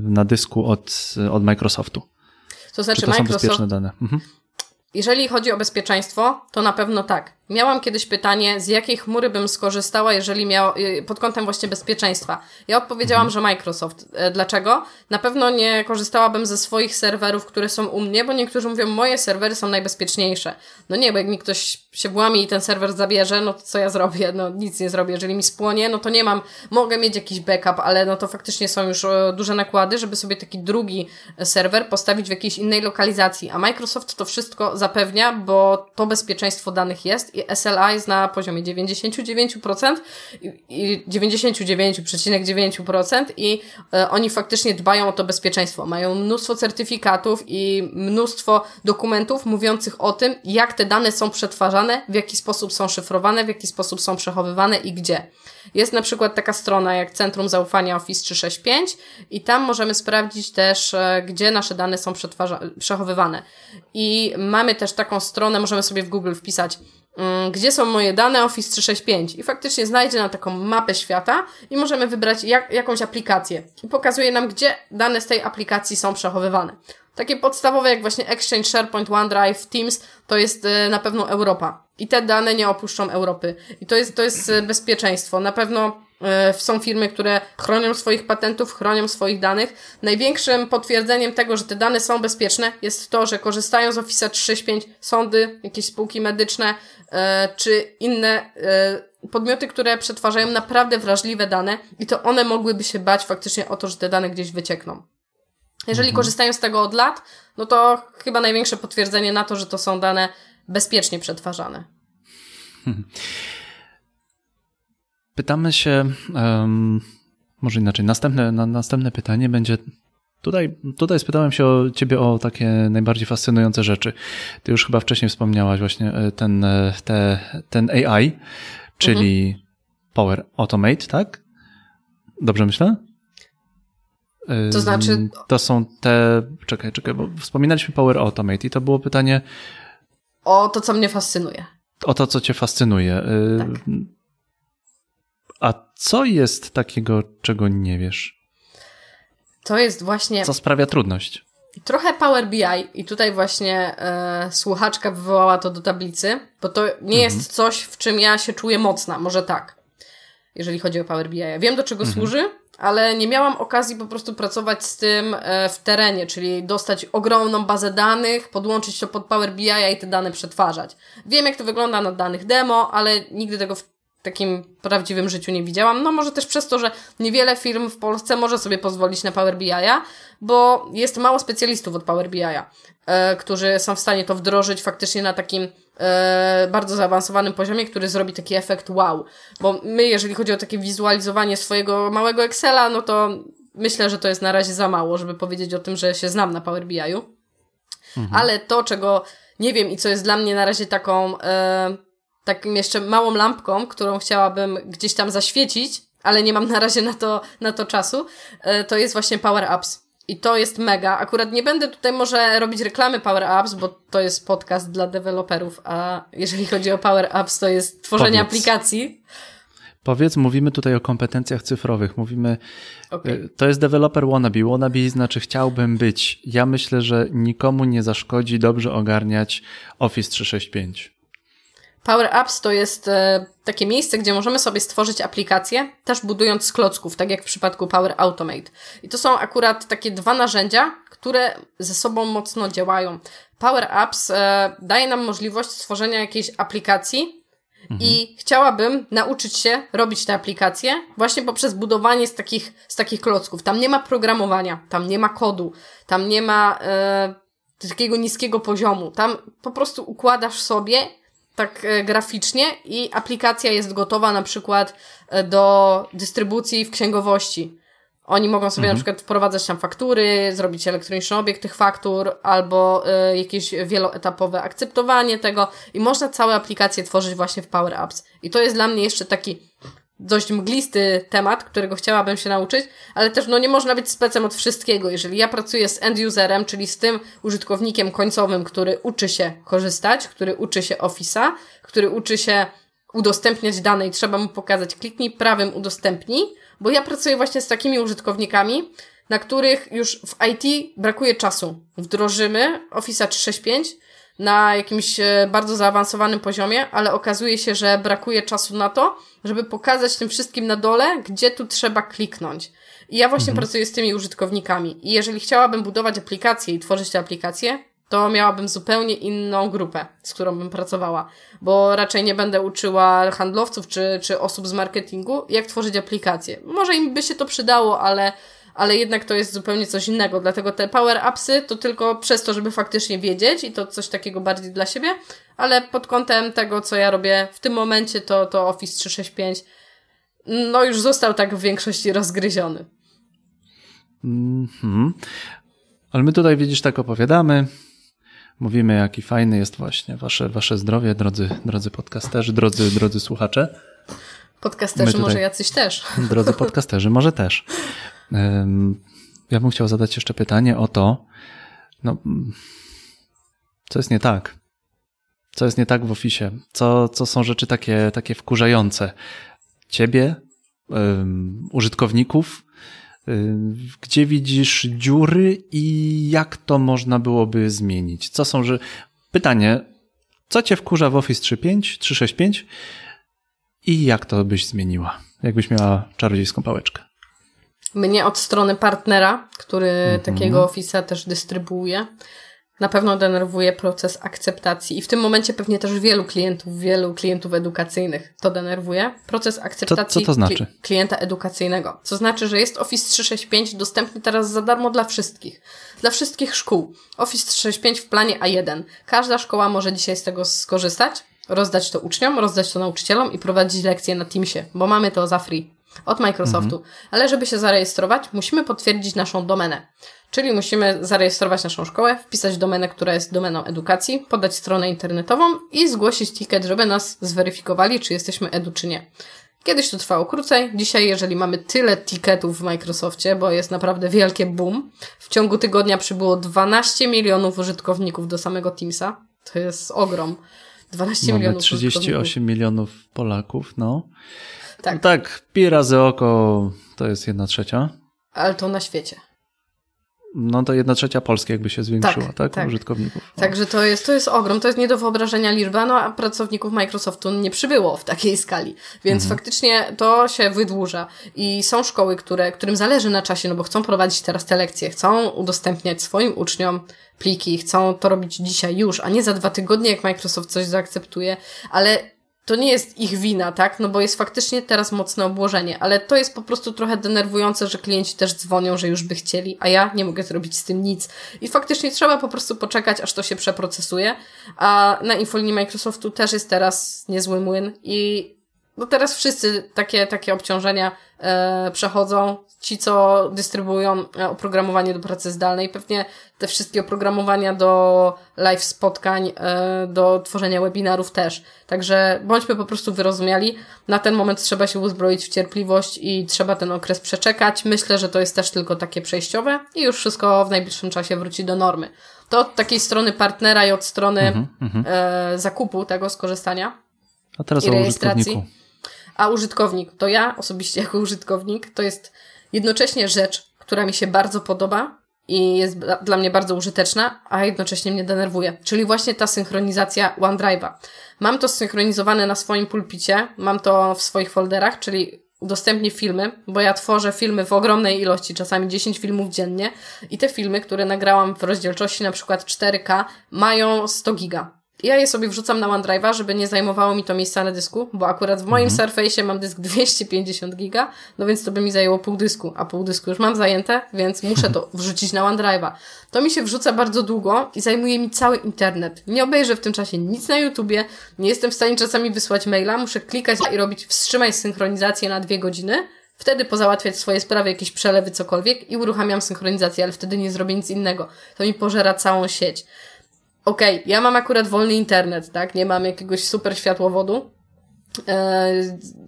na dysku od, od Microsoftu? To znaczy Czy to Microsoft, są bezpieczne dane? Mhm. Jeżeli chodzi o bezpieczeństwo, to na pewno tak. Miałam kiedyś pytanie, z jakiej chmury bym skorzystała, jeżeli miał, y, pod kątem właśnie bezpieczeństwa. Ja odpowiedziałam, że Microsoft. E, dlaczego? Na pewno nie korzystałabym ze swoich serwerów, które są u mnie, bo niektórzy mówią, moje serwery są najbezpieczniejsze. No nie, bo jak mi ktoś się włamie i ten serwer zabierze, no to co ja zrobię? No nic nie zrobię. Jeżeli mi spłonie, no to nie mam, mogę mieć jakiś backup, ale no to faktycznie są już e, duże nakłady, żeby sobie taki drugi serwer postawić w jakiejś innej lokalizacji. A Microsoft to wszystko zapewnia, bo to bezpieczeństwo danych jest SLA jest na poziomie 99% i 99,9% i e, oni faktycznie dbają o to bezpieczeństwo. Mają mnóstwo certyfikatów i mnóstwo dokumentów mówiących o tym, jak te dane są przetwarzane, w jaki sposób są szyfrowane, w jaki sposób są przechowywane i gdzie. Jest na przykład taka strona jak Centrum Zaufania Office 365 i tam możemy sprawdzić też, e, gdzie nasze dane są przechowywane. I mamy też taką stronę, możemy sobie w Google wpisać gdzie są moje dane Office 365 i faktycznie znajdzie nam taką mapę świata i możemy wybrać jak, jakąś aplikację i pokazuje nam, gdzie dane z tej aplikacji są przechowywane. Takie podstawowe jak właśnie Exchange, SharePoint, OneDrive, Teams to jest e, na pewno Europa. I te dane nie opuszczą Europy. I to jest, to jest e, bezpieczeństwo. Na pewno są firmy, które chronią swoich patentów, chronią swoich danych. Największym potwierdzeniem tego, że te dane są bezpieczne jest to, że korzystają z Office 365 sądy, jakieś spółki medyczne czy inne podmioty, które przetwarzają naprawdę wrażliwe dane i to one mogłyby się bać faktycznie o to, że te dane gdzieś wyciekną. Jeżeli mhm. korzystają z tego od lat, no to chyba największe potwierdzenie na to, że to są dane bezpiecznie przetwarzane. Pytamy się, um, może inaczej, następne, na, następne pytanie będzie Tutaj, tutaj spytałem się o ciebie o takie najbardziej fascynujące rzeczy. Ty już chyba wcześniej wspomniałaś właśnie e, ten, e, te, ten AI, czyli mhm. Power Automate, tak? Dobrze myślę? To znaczy. To są te. Czekaj, czekaj, bo wspominaliśmy Power Automate i to było pytanie. O to, co mnie fascynuje. O to, co cię fascynuje. Y, tak. Co jest takiego, czego nie wiesz? To jest właśnie. Co sprawia trudność? Trochę Power BI i tutaj właśnie e, słuchaczka wywołała to do tablicy, bo to nie mhm. jest coś, w czym ja się czuję mocna, może tak, jeżeli chodzi o Power BI. Ja wiem, do czego mhm. służy, ale nie miałam okazji po prostu pracować z tym e, w terenie, czyli dostać ogromną bazę danych, podłączyć to pod Power BI i te dane przetwarzać. Wiem, jak to wygląda na danych demo, ale nigdy tego w takim prawdziwym życiu nie widziałam. No może też przez to, że niewiele firm w Polsce może sobie pozwolić na Power BI'a, bo jest mało specjalistów od Power BI'a, e, którzy są w stanie to wdrożyć faktycznie na takim e, bardzo zaawansowanym poziomie, który zrobi taki efekt wow. Bo my, jeżeli chodzi o takie wizualizowanie swojego małego Excela, no to myślę, że to jest na razie za mało, żeby powiedzieć o tym, że się znam na Power BI'u. Mhm. Ale to, czego nie wiem i co jest dla mnie na razie taką e, takim jeszcze małą lampką, którą chciałabym gdzieś tam zaświecić, ale nie mam na razie na to, na to czasu, e, to jest właśnie Power Ups. I to jest mega. Akurat nie będę tutaj może robić reklamy Power Apps, bo to jest podcast dla deweloperów, a jeżeli chodzi o Power Apps, to jest tworzenie Powiedz. aplikacji. Powiedz, mówimy tutaj o kompetencjach cyfrowych. Mówimy, okay. E, to jest developer wannabe. Wannabe znaczy chciałbym być. Ja myślę, że nikomu nie zaszkodzi dobrze ogarniać Office 365. Power Apps to jest e, takie miejsce, gdzie możemy sobie stworzyć aplikację, też budując z klocków, tak jak w przypadku Power Automate. I to są akurat takie dwa narzędzia, które ze sobą mocno działają. Power Apps e, daje nam możliwość stworzenia jakiejś aplikacji, mhm. i chciałabym nauczyć się robić te aplikacje właśnie poprzez budowanie z takich, z takich klocków. Tam nie ma programowania, tam nie ma kodu, tam nie ma e, takiego niskiego poziomu. Tam po prostu układasz sobie tak e, graficznie i aplikacja jest gotowa na przykład e, do dystrybucji w księgowości. Oni mogą sobie mhm. na przykład wprowadzać tam faktury, zrobić elektroniczny obieg tych faktur albo y, jakieś wieloetapowe akceptowanie tego i można całe aplikacje tworzyć właśnie w Power Apps. I to jest dla mnie jeszcze taki dość mglisty temat, którego chciałabym się nauczyć, ale też no nie można być specem od wszystkiego. Jeżeli ja pracuję z end userem, czyli z tym użytkownikiem końcowym, który uczy się korzystać, który uczy się Office'a, który uczy się udostępniać dane i trzeba mu pokazać kliknij prawym udostępnij, bo ja pracuję właśnie z takimi użytkownikami, na których już w IT brakuje czasu. Wdrożymy Office'a 365, na jakimś e, bardzo zaawansowanym poziomie, ale okazuje się, że brakuje czasu na to, żeby pokazać tym wszystkim na dole, gdzie tu trzeba kliknąć. I ja właśnie mhm. pracuję z tymi użytkownikami. I jeżeli chciałabym budować aplikacje i tworzyć te aplikacje, to miałabym zupełnie inną grupę, z którą bym pracowała, bo raczej nie będę uczyła handlowców czy, czy osób z marketingu, jak tworzyć aplikacje. Może im by się to przydało, ale ale jednak to jest zupełnie coś innego. Dlatego te power upsy to tylko przez to, żeby faktycznie wiedzieć i to coś takiego bardziej dla siebie, ale pod kątem tego, co ja robię w tym momencie, to, to Office 365 no już został tak w większości rozgryziony. Mhm. Ale my tutaj, widzisz, tak opowiadamy, mówimy, jaki fajny jest właśnie wasze, wasze zdrowie, drodzy, drodzy podcasterzy, drodzy, drodzy słuchacze. Podcasterzy tutaj, może jacyś też. Drodzy podcasterzy, może też. Ja bym chciał zadać jeszcze pytanie o to, no, co jest nie tak? Co jest nie tak w ofisie? Co, co są rzeczy takie, takie wkurzające? Ciebie, użytkowników, gdzie widzisz dziury i jak to można byłoby zmienić? Co są, że pytanie, co cię wkurza w Office 3.5, 365 i jak to byś zmieniła? Jakbyś miała czarodziejską pałeczkę? Mnie od strony partnera, który mm -hmm. takiego Office'a też dystrybuuje, na pewno denerwuje proces akceptacji i w tym momencie pewnie też wielu klientów, wielu klientów edukacyjnych to denerwuje. Proces akceptacji co, co to znaczy? klienta edukacyjnego. Co znaczy, że jest Office 365 dostępny teraz za darmo dla wszystkich. Dla wszystkich szkół. Office 365 w planie A1. Każda szkoła może dzisiaj z tego skorzystać, rozdać to uczniom, rozdać to nauczycielom i prowadzić lekcje na Teamsie, bo mamy to za free od Microsoftu. Mhm. Ale żeby się zarejestrować, musimy potwierdzić naszą domenę. Czyli musimy zarejestrować naszą szkołę, wpisać domenę, która jest domeną edukacji, podać stronę internetową i zgłosić ticket, żeby nas zweryfikowali, czy jesteśmy edu, czy nie. Kiedyś to trwało krócej. Dzisiaj, jeżeli mamy tyle ticketów w Microsoftie, bo jest naprawdę wielkie boom, w ciągu tygodnia przybyło 12 milionów użytkowników do samego Teamsa. To jest ogrom. 12 mamy milionów 38 milionów Polaków, no. Tak. No tak, pi razy oko to jest jedna trzecia. Ale to na świecie. No to jedna trzecia Polski jakby się zwiększyła, tak? tak? tak. Użytkowników. No. Także to jest, to jest ogrom, to jest nie do wyobrażenia liczba, no a pracowników Microsoftu nie przybyło w takiej skali. Więc mhm. faktycznie to się wydłuża. I są szkoły, które, którym zależy na czasie, no bo chcą prowadzić teraz te lekcje, chcą udostępniać swoim uczniom pliki, chcą to robić dzisiaj już, a nie za dwa tygodnie, jak Microsoft coś zaakceptuje, ale to nie jest ich wina, tak? No bo jest faktycznie teraz mocne obłożenie, ale to jest po prostu trochę denerwujące, że klienci też dzwonią, że już by chcieli, a ja nie mogę zrobić z tym nic. I faktycznie trzeba po prostu poczekać, aż to się przeprocesuje. A na infolinii Microsoftu też jest teraz niezły młyn i no teraz wszyscy takie, takie obciążenia e, przechodzą. Ci, co dystrybuują e, oprogramowanie do pracy zdalnej, pewnie te wszystkie oprogramowania do live spotkań, e, do tworzenia webinarów też. Także bądźmy po prostu wyrozumiali. Na ten moment trzeba się uzbroić w cierpliwość i trzeba ten okres przeczekać. Myślę, że to jest też tylko takie przejściowe i już wszystko w najbliższym czasie wróci do normy. To od takiej strony partnera i od strony mm -hmm. e, zakupu tego skorzystania. A teraz i rejestracji. A użytkownik, to ja osobiście jako użytkownik, to jest jednocześnie rzecz, która mi się bardzo podoba i jest dla mnie bardzo użyteczna, a jednocześnie mnie denerwuje. Czyli właśnie ta synchronizacja OneDrive'a. Mam to synchronizowane na swoim pulpicie, mam to w swoich folderach, czyli udostępnię filmy, bo ja tworzę filmy w ogromnej ilości, czasami 10 filmów dziennie i te filmy, które nagrałam w rozdzielczości na przykład 4K mają 100 giga. Ja je sobie wrzucam na OneDrive'a, żeby nie zajmowało mi to miejsca na dysku, bo akurat w moim mhm. Surface'ie mam dysk 250 giga, no więc to by mi zajęło pół dysku, a pół dysku już mam zajęte, więc muszę to wrzucić na OneDrive'a. To mi się wrzuca bardzo długo i zajmuje mi cały internet. Nie obejrzę w tym czasie nic na YouTubie, nie jestem w stanie czasami wysłać maila, muszę klikać i robić wstrzymaj synchronizację na dwie godziny, Wtedy pozałatwiać swoje sprawy, jakieś przelewy, cokolwiek i uruchamiam synchronizację, ale wtedy nie zrobię nic innego. To mi pożera całą sieć okej, okay, ja mam akurat wolny internet, tak? Nie mam jakiegoś super światłowodu.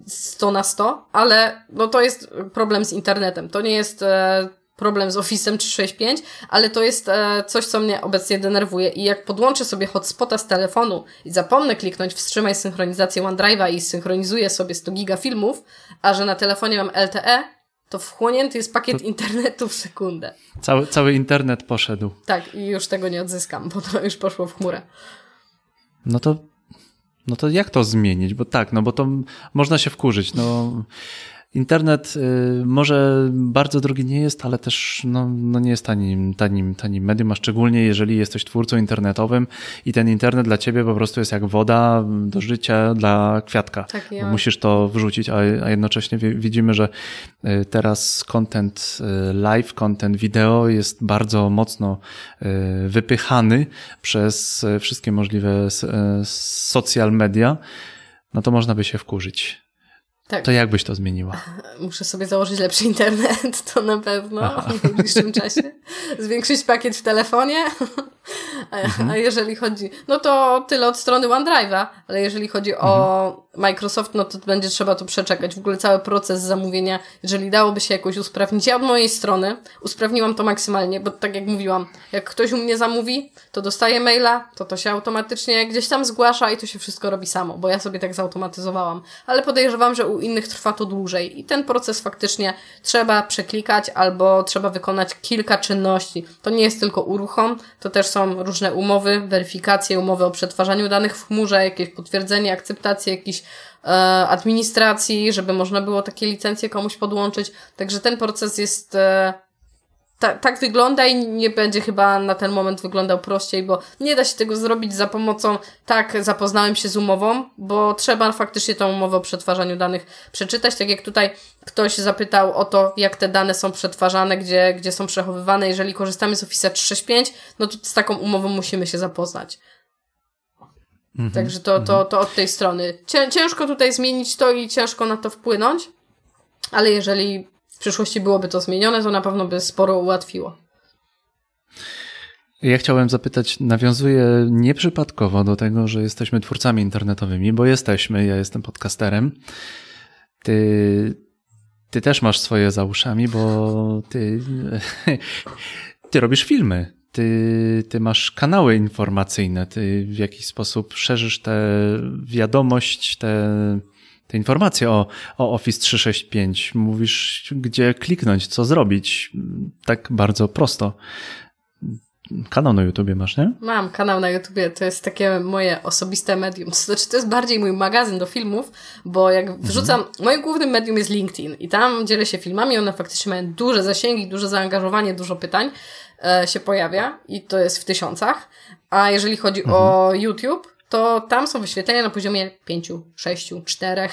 100 e, na 100, ale no to jest problem z internetem. To nie jest e, problem z Office'em 365, ale to jest e, coś, co mnie obecnie denerwuje. I jak podłączę sobie hotspota z telefonu i zapomnę kliknąć wstrzymaj synchronizację OneDrive'a i synchronizuję sobie 100 giga filmów, a że na telefonie mam LTE, to wchłonięty jest pakiet to... internetu w sekundę. Cały, cały internet poszedł. Tak, i już tego nie odzyskam, bo to już poszło w chmurę. No to, no to jak to zmienić? Bo tak, no bo to można się wkurzyć. No, internet y, może bardzo drogi nie jest, ale też no, no nie jest tanim, tanim, tanim medium, a szczególnie jeżeli jesteś twórcą internetowym i ten internet dla ciebie po prostu jest jak woda do życia dla kwiatka. Tak, ja. Musisz to wrzucić, a, a jednocześnie widzimy, że y, teraz content y, live, content wideo jest bardzo mocno wypychany przez wszystkie możliwe social media, no to można by się wkurzyć. Tak. To jak byś to zmieniła? Muszę sobie założyć lepszy internet, to na pewno Aha. w najbliższym czasie. Zwiększyć pakiet w telefonie. A, mhm. a jeżeli chodzi, no to tyle od strony OneDrive'a, ale jeżeli chodzi mhm. o Microsoft, no to będzie trzeba to przeczekać. W ogóle cały proces zamówienia, jeżeli dałoby się jakoś usprawnić. Ja od mojej strony usprawniłam to maksymalnie, bo tak jak mówiłam, jak ktoś u mnie zamówi, to dostaje maila, to to się automatycznie gdzieś tam zgłasza i to się wszystko robi samo, bo ja sobie tak zautomatyzowałam. Ale podejrzewam, że u innych trwa to dłużej i ten proces faktycznie trzeba przeklikać albo trzeba wykonać kilka czynności. To nie jest tylko uruchom, to też są różne umowy, weryfikacje, umowy o przetwarzaniu danych w chmurze, jakieś potwierdzenie akceptacji jakichś e, administracji, żeby można było takie licencje komuś podłączyć. Także ten proces jest e, ta, tak wygląda i nie będzie chyba na ten moment wyglądał prościej, bo nie da się tego zrobić za pomocą tak, zapoznałem się z umową, bo trzeba faktycznie tą umowę o przetwarzaniu danych przeczytać, tak jak tutaj ktoś zapytał o to, jak te dane są przetwarzane, gdzie, gdzie są przechowywane. Jeżeli korzystamy z Office 365, no to z taką umową musimy się zapoznać. Mhm, Także to, to, to od tej strony. Ciężko tutaj zmienić to i ciężko na to wpłynąć, ale jeżeli w przyszłości byłoby to zmienione, to na pewno by sporo ułatwiło. Ja chciałem zapytać, nawiązuję nieprzypadkowo do tego, że jesteśmy twórcami internetowymi, bo jesteśmy, ja jestem podcasterem. Ty, ty też masz swoje za uszami, bo ty, ty robisz filmy. Ty, ty masz kanały informacyjne, ty w jakiś sposób szerzysz tę wiadomość, te, te informacje o, o Office 365. Mówisz, gdzie kliknąć, co zrobić. Tak bardzo prosto. Kanał na YouTubie masz, nie? Mam kanał na YouTubie, to jest takie moje osobiste medium. To znaczy, to jest bardziej mój magazyn do filmów, bo jak mhm. wrzucam, mhm. moim głównym medium jest LinkedIn i tam dzielę się filmami, one faktycznie mają duże zasięgi, duże zaangażowanie, dużo pytań się pojawia i to jest w tysiącach. A jeżeli chodzi mhm. o YouTube, to tam są wyświetlenia na poziomie 5, 6, 4,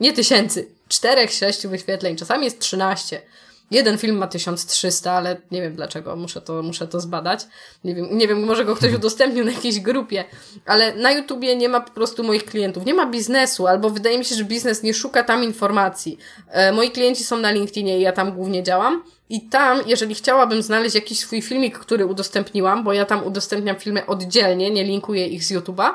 nie tysięcy, 4, 6 wyświetleń, czasami jest 13. Jeden film ma 1300, ale nie wiem dlaczego, muszę to, muszę to zbadać. Nie wiem, nie wiem, może go ktoś udostępnił na jakiejś grupie, ale na YouTubie nie ma po prostu moich klientów, nie ma biznesu, albo wydaje mi się, że biznes nie szuka tam informacji. E, moi klienci są na LinkedInie i ja tam głównie działam. I tam, jeżeli chciałabym znaleźć jakiś swój filmik, który udostępniłam, bo ja tam udostępniam filmy oddzielnie, nie linkuję ich z YouTube'a,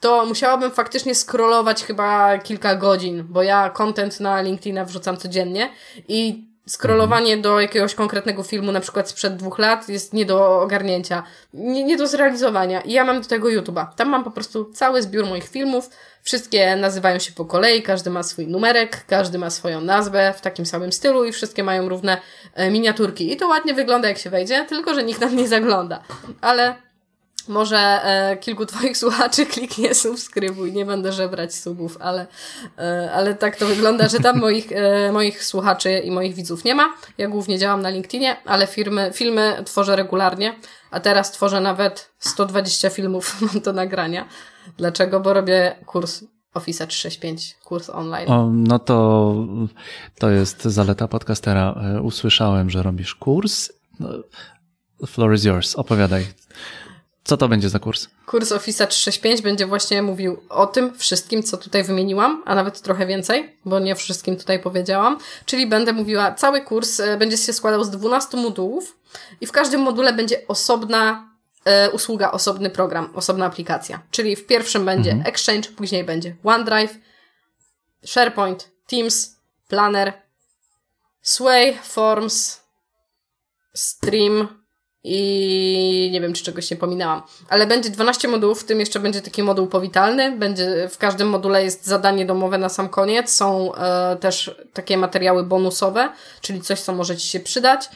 to musiałabym faktycznie scrollować chyba kilka godzin, bo ja content na LinkedIna wrzucam codziennie i scrollowanie do jakiegoś konkretnego filmu, na przykład sprzed dwóch lat, jest nie do ogarnięcia, nie, nie do zrealizowania. I ja mam do tego YouTube'a. Tam mam po prostu cały zbiór moich filmów. Wszystkie nazywają się po kolei, każdy ma swój numerek, każdy ma swoją nazwę w takim samym stylu i wszystkie mają równe e, miniaturki. I to ładnie wygląda, jak się wejdzie, tylko że nikt tam nie zagląda. Ale może e, kilku Twoich słuchaczy kliknie subskrybuj. Nie będę żebrać subów, ale, e, ale tak to wygląda, że tam moich, e, moich słuchaczy i moich widzów nie ma. Ja głównie działam na LinkedInie, ale firmy, filmy tworzę regularnie, a teraz tworzę nawet 120 filmów, mam to nagrania. Dlaczego? Bo robię kurs Office 365, kurs online. O, no to, to jest zaleta podcastera. E, usłyszałem, że robisz kurs. No, floor is yours. Opowiadaj. Co to będzie za kurs? Kurs Office 365 będzie właśnie mówił o tym wszystkim, co tutaj wymieniłam, a nawet trochę więcej, bo nie wszystkim tutaj powiedziałam. Czyli będę mówiła, cały kurs e, będzie się składał z 12 modułów i w każdym module będzie osobna e, usługa, osobny program, osobna aplikacja. Czyli w pierwszym będzie mhm. Exchange, później będzie OneDrive, SharePoint, Teams, Planner, Sway, Forms, Stream, i nie wiem, czy czegoś nie pominęłam. Ale będzie 12 modułów, w tym jeszcze będzie taki moduł powitalny. Będzie, w każdym module jest zadanie domowe na sam koniec. Są e, też takie materiały bonusowe, czyli coś, co może Ci się przydać.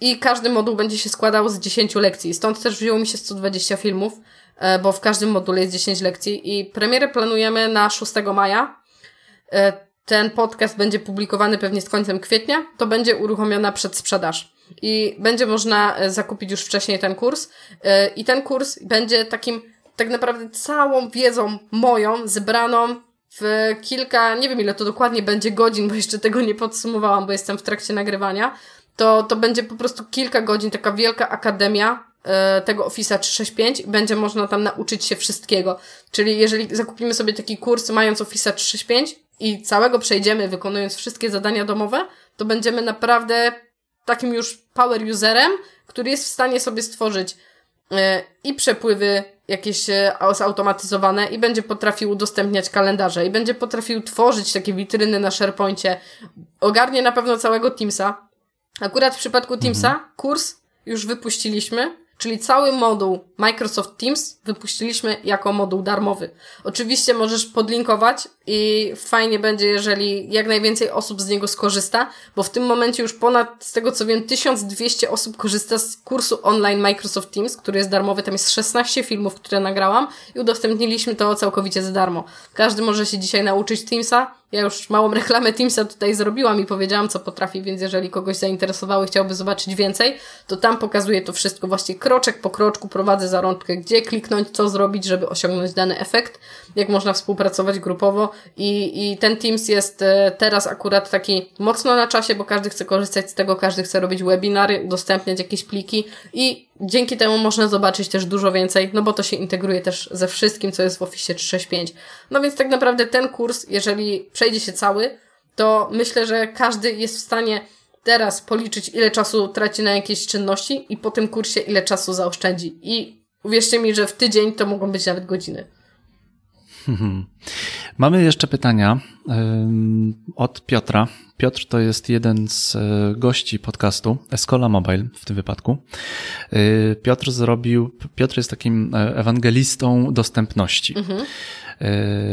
I każdy moduł będzie się składał z 10 lekcji. Stąd też wzięło mi się 120 filmów, e, bo w każdym module jest 10 lekcji. I premierę planujemy na 6 maja. E, ten podcast będzie publikowany pewnie z końcem kwietnia, to będzie uruchomiona przedsprzedaż. I będzie można e, zakupić już wcześniej ten kurs. E, I ten kurs będzie takim tak naprawdę całą wiedzą moją zebraną w kilka, nie wiem ile to dokładnie będzie godzin, bo jeszcze tego nie podsumowałam, bo jestem w trakcie nagrywania. To, to będzie po prostu kilka godzin, taka wielka akademia e, tego Office'a 365 i będzie można tam nauczyć się wszystkiego. Czyli jeżeli zakupimy sobie taki kurs mając Office'a 365 i całego przejdziemy wykonując wszystkie zadania domowe, to będziemy naprawdę takim już power userem, który jest w stanie sobie stworzyć e, i przepływy jakieś e, zautomatyzowane i będzie potrafił udostępniać kalendarze i będzie potrafił tworzyć takie witryny na SharePoincie. Ogarnie na pewno całego Teamsa. Akurat w przypadku Teamsa mhm. kurs już wypuściliśmy Czyli cały moduł Microsoft Teams wypuściliśmy jako moduł darmowy. Oczywiście możesz podlinkować i fajnie będzie, jeżeli jak najwięcej osób z niego skorzysta, bo w tym momencie już ponad, z tego co wiem, 1200 osób korzysta z kursu online Microsoft Teams, który jest darmowy. Tam jest 16 filmów, które nagrałam i udostępniliśmy to całkowicie za darmo. Każdy może się dzisiaj nauczyć Teamsa, ja już małą reklamę Teamsa tutaj zrobiłam i powiedziałam, co potrafi, więc jeżeli kogoś zainteresowało i chciałby zobaczyć więcej, to tam pokazuję to wszystko. Właśnie kroczek po kroczku prowadzę za rączkę, gdzie kliknąć, co zrobić, żeby osiągnąć dany efekt, jak można współpracować grupowo i, i ten Teams jest e, teraz akurat taki mocno na czasie, bo każdy chce korzystać z tego, każdy chce robić webinary, udostępniać jakieś pliki i dzięki temu można zobaczyć też dużo więcej, no bo to się integruje też ze wszystkim, co jest w Office 365. No więc tak naprawdę ten kurs, jeżeli przejdzie się cały, to myślę, że każdy jest w stanie teraz policzyć, ile czasu traci na jakieś czynności i po tym kursie ile czasu zaoszczędzi. I uwierzcie mi, że w tydzień to mogą być nawet godziny. Mamy jeszcze pytania od Piotra. Piotr to jest jeden z e, gości podcastu Escola Mobile w tym wypadku. E, Piotr zrobił, Piotr jest takim e, ewangelistą dostępności. Mhm.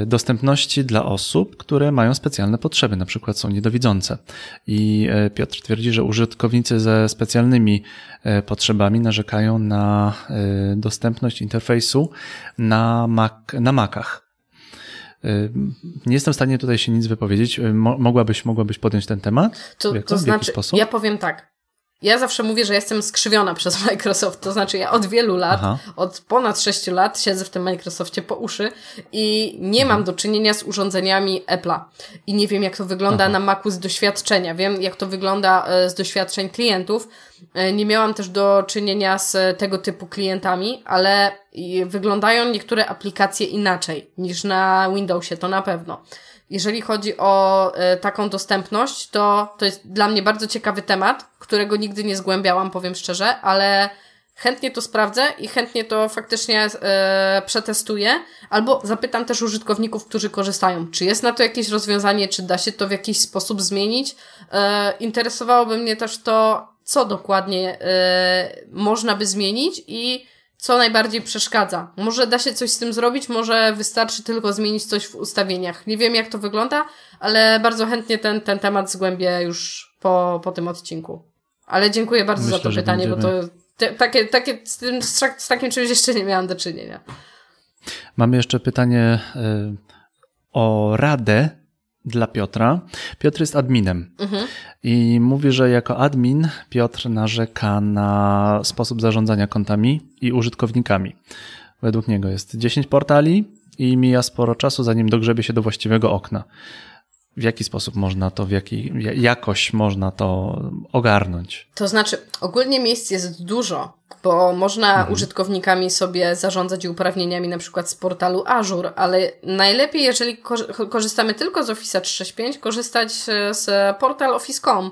Dostępności dla osób, które mają specjalne potrzeby, na przykład są niedowidzące. I Piotr twierdzi, że użytkownicy ze specjalnymi potrzebami narzekają na dostępność interfejsu na, Mac, na Macach. Y, nie jestem w stanie tutaj się nic wypowiedzieć. Y, mogłabyś, mogłabyś podjąć ten temat? To, to znaczy, ja powiem tak. Ja zawsze mówię, że jestem skrzywiona przez Microsoft, to znaczy ja od wielu lat, Aha. od ponad sześciu lat siedzę w tym Microsoftie po uszy i nie mhm. mam do czynienia z urządzeniami Apple'a. I nie wiem, jak to wygląda Aha. na Macu z doświadczenia. Wiem, jak to wygląda e, z doświadczeń klientów. E, nie miałam też do czynienia z tego typu klientami, ale wyglądają niektóre aplikacje inaczej niż na Windowsie, to na pewno jeżeli chodzi o e, taką dostępność, to to jest dla mnie bardzo ciekawy temat, którego nigdy nie zgłębiałam, powiem szczerze, ale chętnie to sprawdzę i chętnie to faktycznie e, przetestuję, albo zapytam też użytkowników, którzy korzystają, czy jest na to jakieś rozwiązanie, czy da się to w jakiś sposób zmienić. E, interesowałoby mnie też to, co dokładnie można by zmienić i co najbardziej przeszkadza. Może da się coś z tym zrobić, może wystarczy tylko zmienić coś w ustawieniach. Nie wiem, jak to wygląda, ale bardzo chętnie ten, ten temat zgłębię już po, po tym odcinku. Ale dziękuję bardzo Myślę, za to pytanie, będziemy... bo to te, takie, takie, z, tym, z takim czymś jeszcze nie miałam do czynienia. Mamy jeszcze pytanie y, o radę dla Piotra. Piotr jest adminem mhm. i mówi, że jako admin Piotr narzeka na sposób zarządzania kontami i użytkownikami. Według niego jest 10 portali i mija sporo czasu, zanim dogrzebie się do właściwego okna w jaki sposób można to, w jaki jakoś można to ogarnąć? To znaczy, ogólnie miejsc jest dużo, bo można mhm. użytkownikami sobie zarządzać uprawnieniami na przykład z portalu Azure, ale najlepiej, jeżeli korzystamy tylko z Office 365, korzystać z portal Office.com.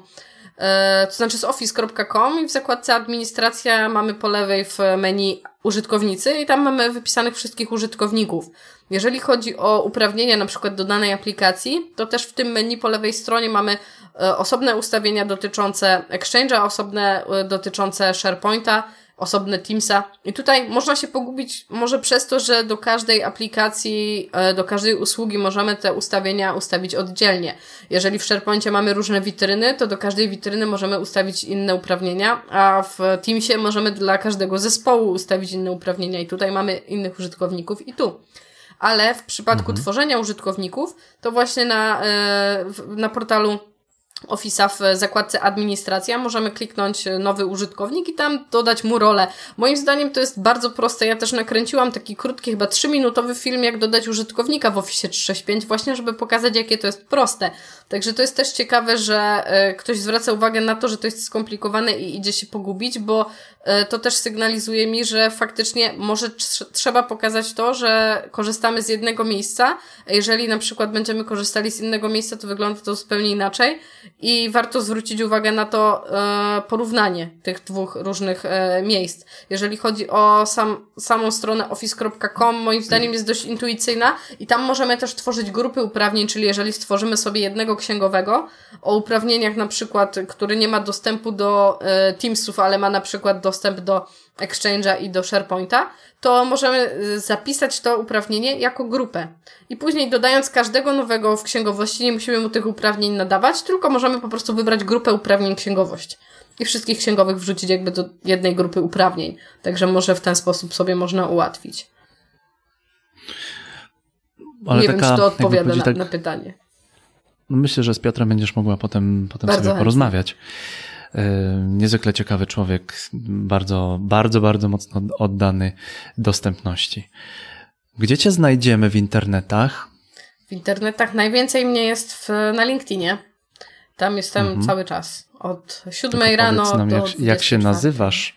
E, to znaczy z office.com i w zakładce administracja mamy po lewej w menu użytkownicy i tam mamy wypisanych wszystkich użytkowników. Jeżeli chodzi o uprawnienia na przykład do danej aplikacji, to też w tym menu po lewej stronie mamy e, osobne ustawienia dotyczące Exchange'a, osobne e, dotyczące SharePointa, osobne Teamsa. I tutaj można się pogubić może przez to, że do każdej aplikacji, e, do każdej usługi możemy te ustawienia ustawić oddzielnie. Jeżeli w SharePointie mamy różne witryny, to do każdej witryny możemy ustawić inne uprawnienia, a w Teamsie możemy dla każdego zespołu ustawić inne uprawnienia i tutaj mamy innych użytkowników i tu. Ale w przypadku mhm. tworzenia użytkowników, to właśnie na, e, na portalu Office'a w zakładce administracja możemy kliknąć nowy użytkownik i tam dodać mu rolę. Moim zdaniem to jest bardzo proste. Ja też nakręciłam taki krótki, chyba 3-minutowy film, jak dodać użytkownika w Office 365, właśnie żeby pokazać, jakie to jest proste. Także to jest też ciekawe, że e, ktoś zwraca uwagę na to, że to jest skomplikowane i idzie się pogubić, bo e, to też sygnalizuje mi, że faktycznie może trzeba pokazać to, że korzystamy z jednego miejsca. Jeżeli na przykład będziemy korzystali z innego miejsca, to wygląda to zupełnie inaczej i warto zwrócić uwagę na to e, porównanie tych dwóch różnych e, miejsc. Jeżeli chodzi o sam, samą stronę office.com, moim zdaniem jest dość intuicyjna i tam możemy też tworzyć grupy uprawnień, czyli jeżeli stworzymy sobie jednego księgowego o uprawnieniach na przykład, który nie ma dostępu do e, Teamsów, ale ma na przykład dostęp do Exchange'a i do SharePointa, to możemy y, zapisać to uprawnienie jako grupę. I później dodając każdego nowego w księgowości, nie musimy mu tych uprawnień nadawać, tylko możemy po prostu wybrać grupę uprawnień księgowość. I wszystkich księgowych wrzucić jakby do jednej grupy uprawnień. Także może w ten sposób sobie można ułatwić. Ale nie taka, wiem, czy to odpowiada na, tak... na pytanie. No myślę, że z Piotrem będziesz mogła potem, potem sobie porozmawiać. E, niezwykle ciekawy człowiek, bardzo, bardzo, bardzo mocno oddany dostępności. Gdzie cię znajdziemy w internetach? W internetach najwięcej mnie jest w, na LinkedInie. Tam jestem mhm. cały czas. Od siódmej rano nam, do jak, jak się nazywasz?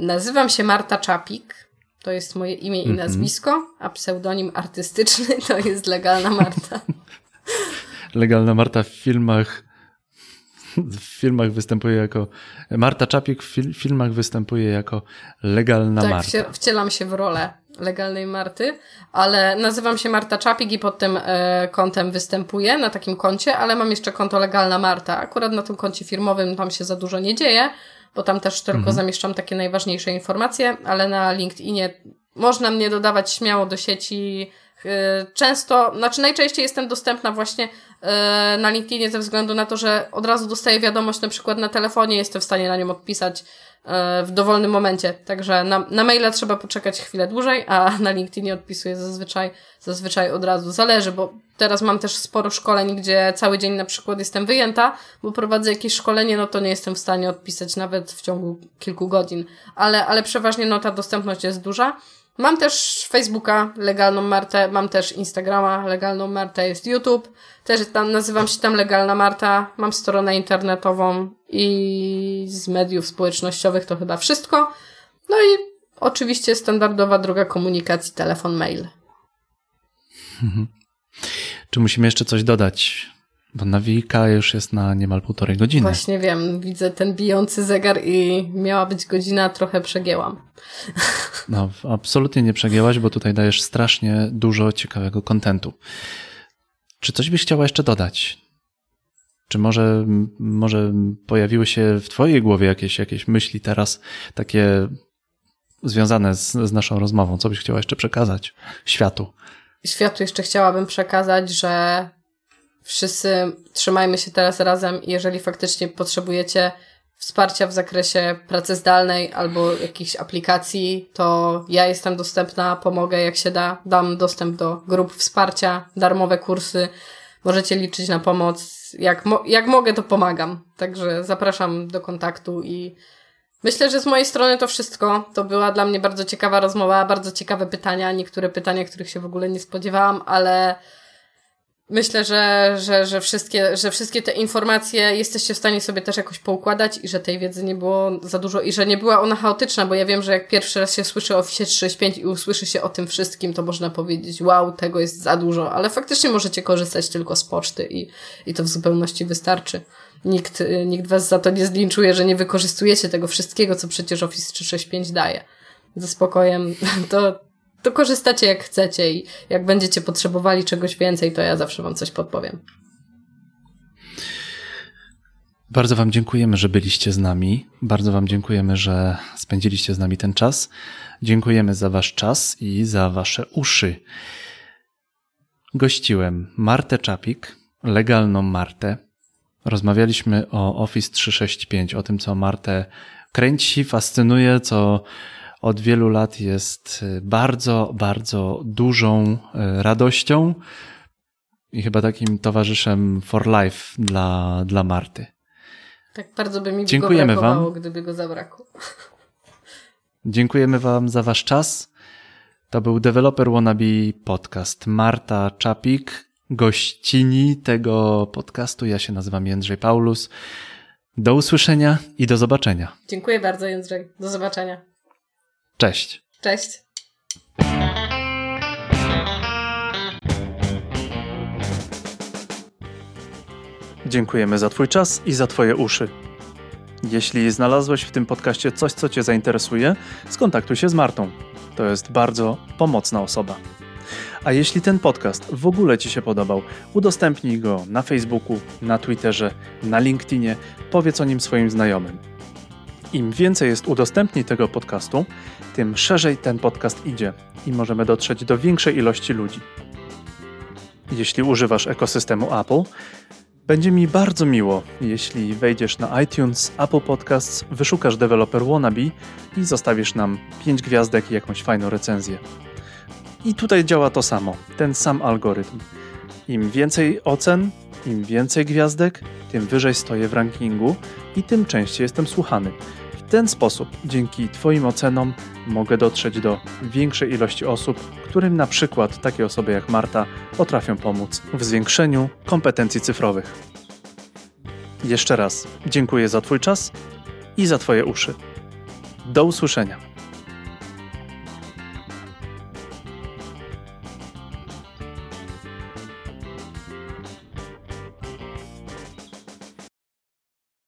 Nazywam się Marta Czapik. To jest moje imię i mhm. nazwisko, a pseudonim artystyczny to jest Legalna Marta. Legalna Marta w filmach w filmach występuje jako. Marta Czapik w fil filmach występuje jako legalna tak, Marta. Tak, wcielam się w rolę legalnej Marty, ale nazywam się Marta Czapik i pod tym e, kontem występuję, na takim koncie, ale mam jeszcze konto Legalna Marta. Akurat na tym koncie firmowym tam się za dużo nie dzieje, bo tam też tylko mhm. zamieszczam takie najważniejsze informacje, ale na LinkedInie można mnie dodawać śmiało do sieci E, często, znaczy najczęściej jestem dostępna właśnie na LinkedInie ze względu na to, że od razu dostaję wiadomość na przykład na telefonie, jestem w stanie na nią odpisać e, w dowolnym momencie. Także na, na maila trzeba poczekać chwilę dłużej, a na LinkedInie odpisuję zazwyczaj, zazwyczaj od razu. Zależy, bo teraz mam też sporo szkoleń, gdzie cały dzień na przykład jestem wyjęta, bo prowadzę jakieś szkolenie, no to nie jestem w stanie odpisać nawet w ciągu kilku godzin. Ale, ale przeważnie no ta dostępność jest duża. Mam też Facebooka, legalną Martę, mam też Instagrama, legalną Martę, jest YouTube, też tam nazywam się tam Legalna Marta, mam stronę internetową i z mediów społecznościowych to chyba wszystko. No i oczywiście standardowa droga komunikacji, telefon, mail. Czy musimy jeszcze coś dodać? Bo nawika już jest na niemal półtorej godziny. Właśnie wiem, widzę ten bijący zegar i miała być godzina, trochę przegięłam. No, absolutnie nie przegięłaś, bo tutaj dajesz strasznie dużo ciekawego kontentu. Czy coś byś chciała jeszcze dodać? Czy może, może pojawiły się w Twojej głowie jakieś, jakieś myśli teraz takie związane z, z naszą rozmową? Co byś chciała jeszcze przekazać światu? Światu jeszcze chciałabym przekazać, że wszyscy trzymajmy się teraz razem i jeżeli faktycznie potrzebujecie wsparcia w zakresie pracy zdalnej albo jakichś aplikacji, to ja jestem dostępna, pomogę jak się da, dam dostęp do grup wsparcia, darmowe kursy. Możecie liczyć na pomoc. Jak, mo jak mogę, to pomagam. Także zapraszam do kontaktu i myślę, że z mojej strony to wszystko. To była dla mnie bardzo ciekawa rozmowa, bardzo ciekawe pytania, niektóre pytania, których się w ogóle nie spodziewałam, ale Myślę, że, że, że, wszystkie, że wszystkie te informacje jesteście w stanie sobie też jakoś poukładać i że tej wiedzy nie było za dużo i że nie była ona chaotyczna, bo ja wiem, że jak pierwszy raz się słyszy o Office 365 i usłyszy się o tym wszystkim, to można powiedzieć, wow, tego jest za dużo, ale faktycznie możecie korzystać tylko z poczty i, i to w zupełności wystarczy. Nikt, nikt was za to nie zlinczuje, że nie wykorzystujecie tego wszystkiego, co przecież Office 365 daje. Ze spokojem to, to korzystacie jak chcecie i jak będziecie potrzebowali czegoś więcej, to ja zawsze Wam coś podpowiem. Bardzo Wam dziękujemy, że byliście z nami. Bardzo Wam dziękujemy, że spędziliście z nami ten czas. Dziękujemy za Wasz czas i za Wasze uszy. Gościłem Martę Czapik, legalną Martę. Rozmawialiśmy o Office 365, o tym, co Martę kręci, fascynuje, co od wielu lat jest bardzo, bardzo dużą radością i chyba takim towarzyszem for life dla, dla Marty. Tak bardzo by mi Dziękujemy go brakowało, wam. gdyby go zabrakło. Dziękujemy Wam za Wasz czas. To był Developer Wannabe podcast. Marta Czapik, gościni tego podcastu. Ja się nazywam Jędrzej Paulus. Do usłyszenia i do zobaczenia. Dziękuję bardzo, Jędrzej. Do zobaczenia. Cześć. Cześć. Dziękujemy za Twój czas i za Twoje uszy. Jeśli znalazłeś w tym podcaście coś, co Cię zainteresuje, skontaktuj się z Martą. To jest bardzo pomocna osoba. A jeśli ten podcast w ogóle Ci się podobał, udostępnij go na Facebooku, na Twitterze, na LinkedInie, powiedz o nim swoim znajomym. Im więcej jest udostępnień tego podcastu, tym szerzej ten podcast idzie i możemy dotrzeć do większej ilości ludzi. Jeśli używasz ekosystemu Apple, będzie mi bardzo miło, jeśli wejdziesz na iTunes, Apple Podcasts, wyszukasz Developer Wannabe i zostawisz nam 5 gwiazdek i jakąś fajną recenzję. I tutaj działa to samo, ten sam algorytm. Im więcej ocen, im więcej gwiazdek, tym wyżej stoję w rankingu i tym częściej jestem słuchany. W ten sposób, dzięki Twoim ocenom, mogę dotrzeć do większej ilości osób, którym na przykład takie osoby jak Marta potrafią pomóc w zwiększeniu kompetencji cyfrowych. Jeszcze raz dziękuję za Twój czas i za Twoje uszy. Do usłyszenia.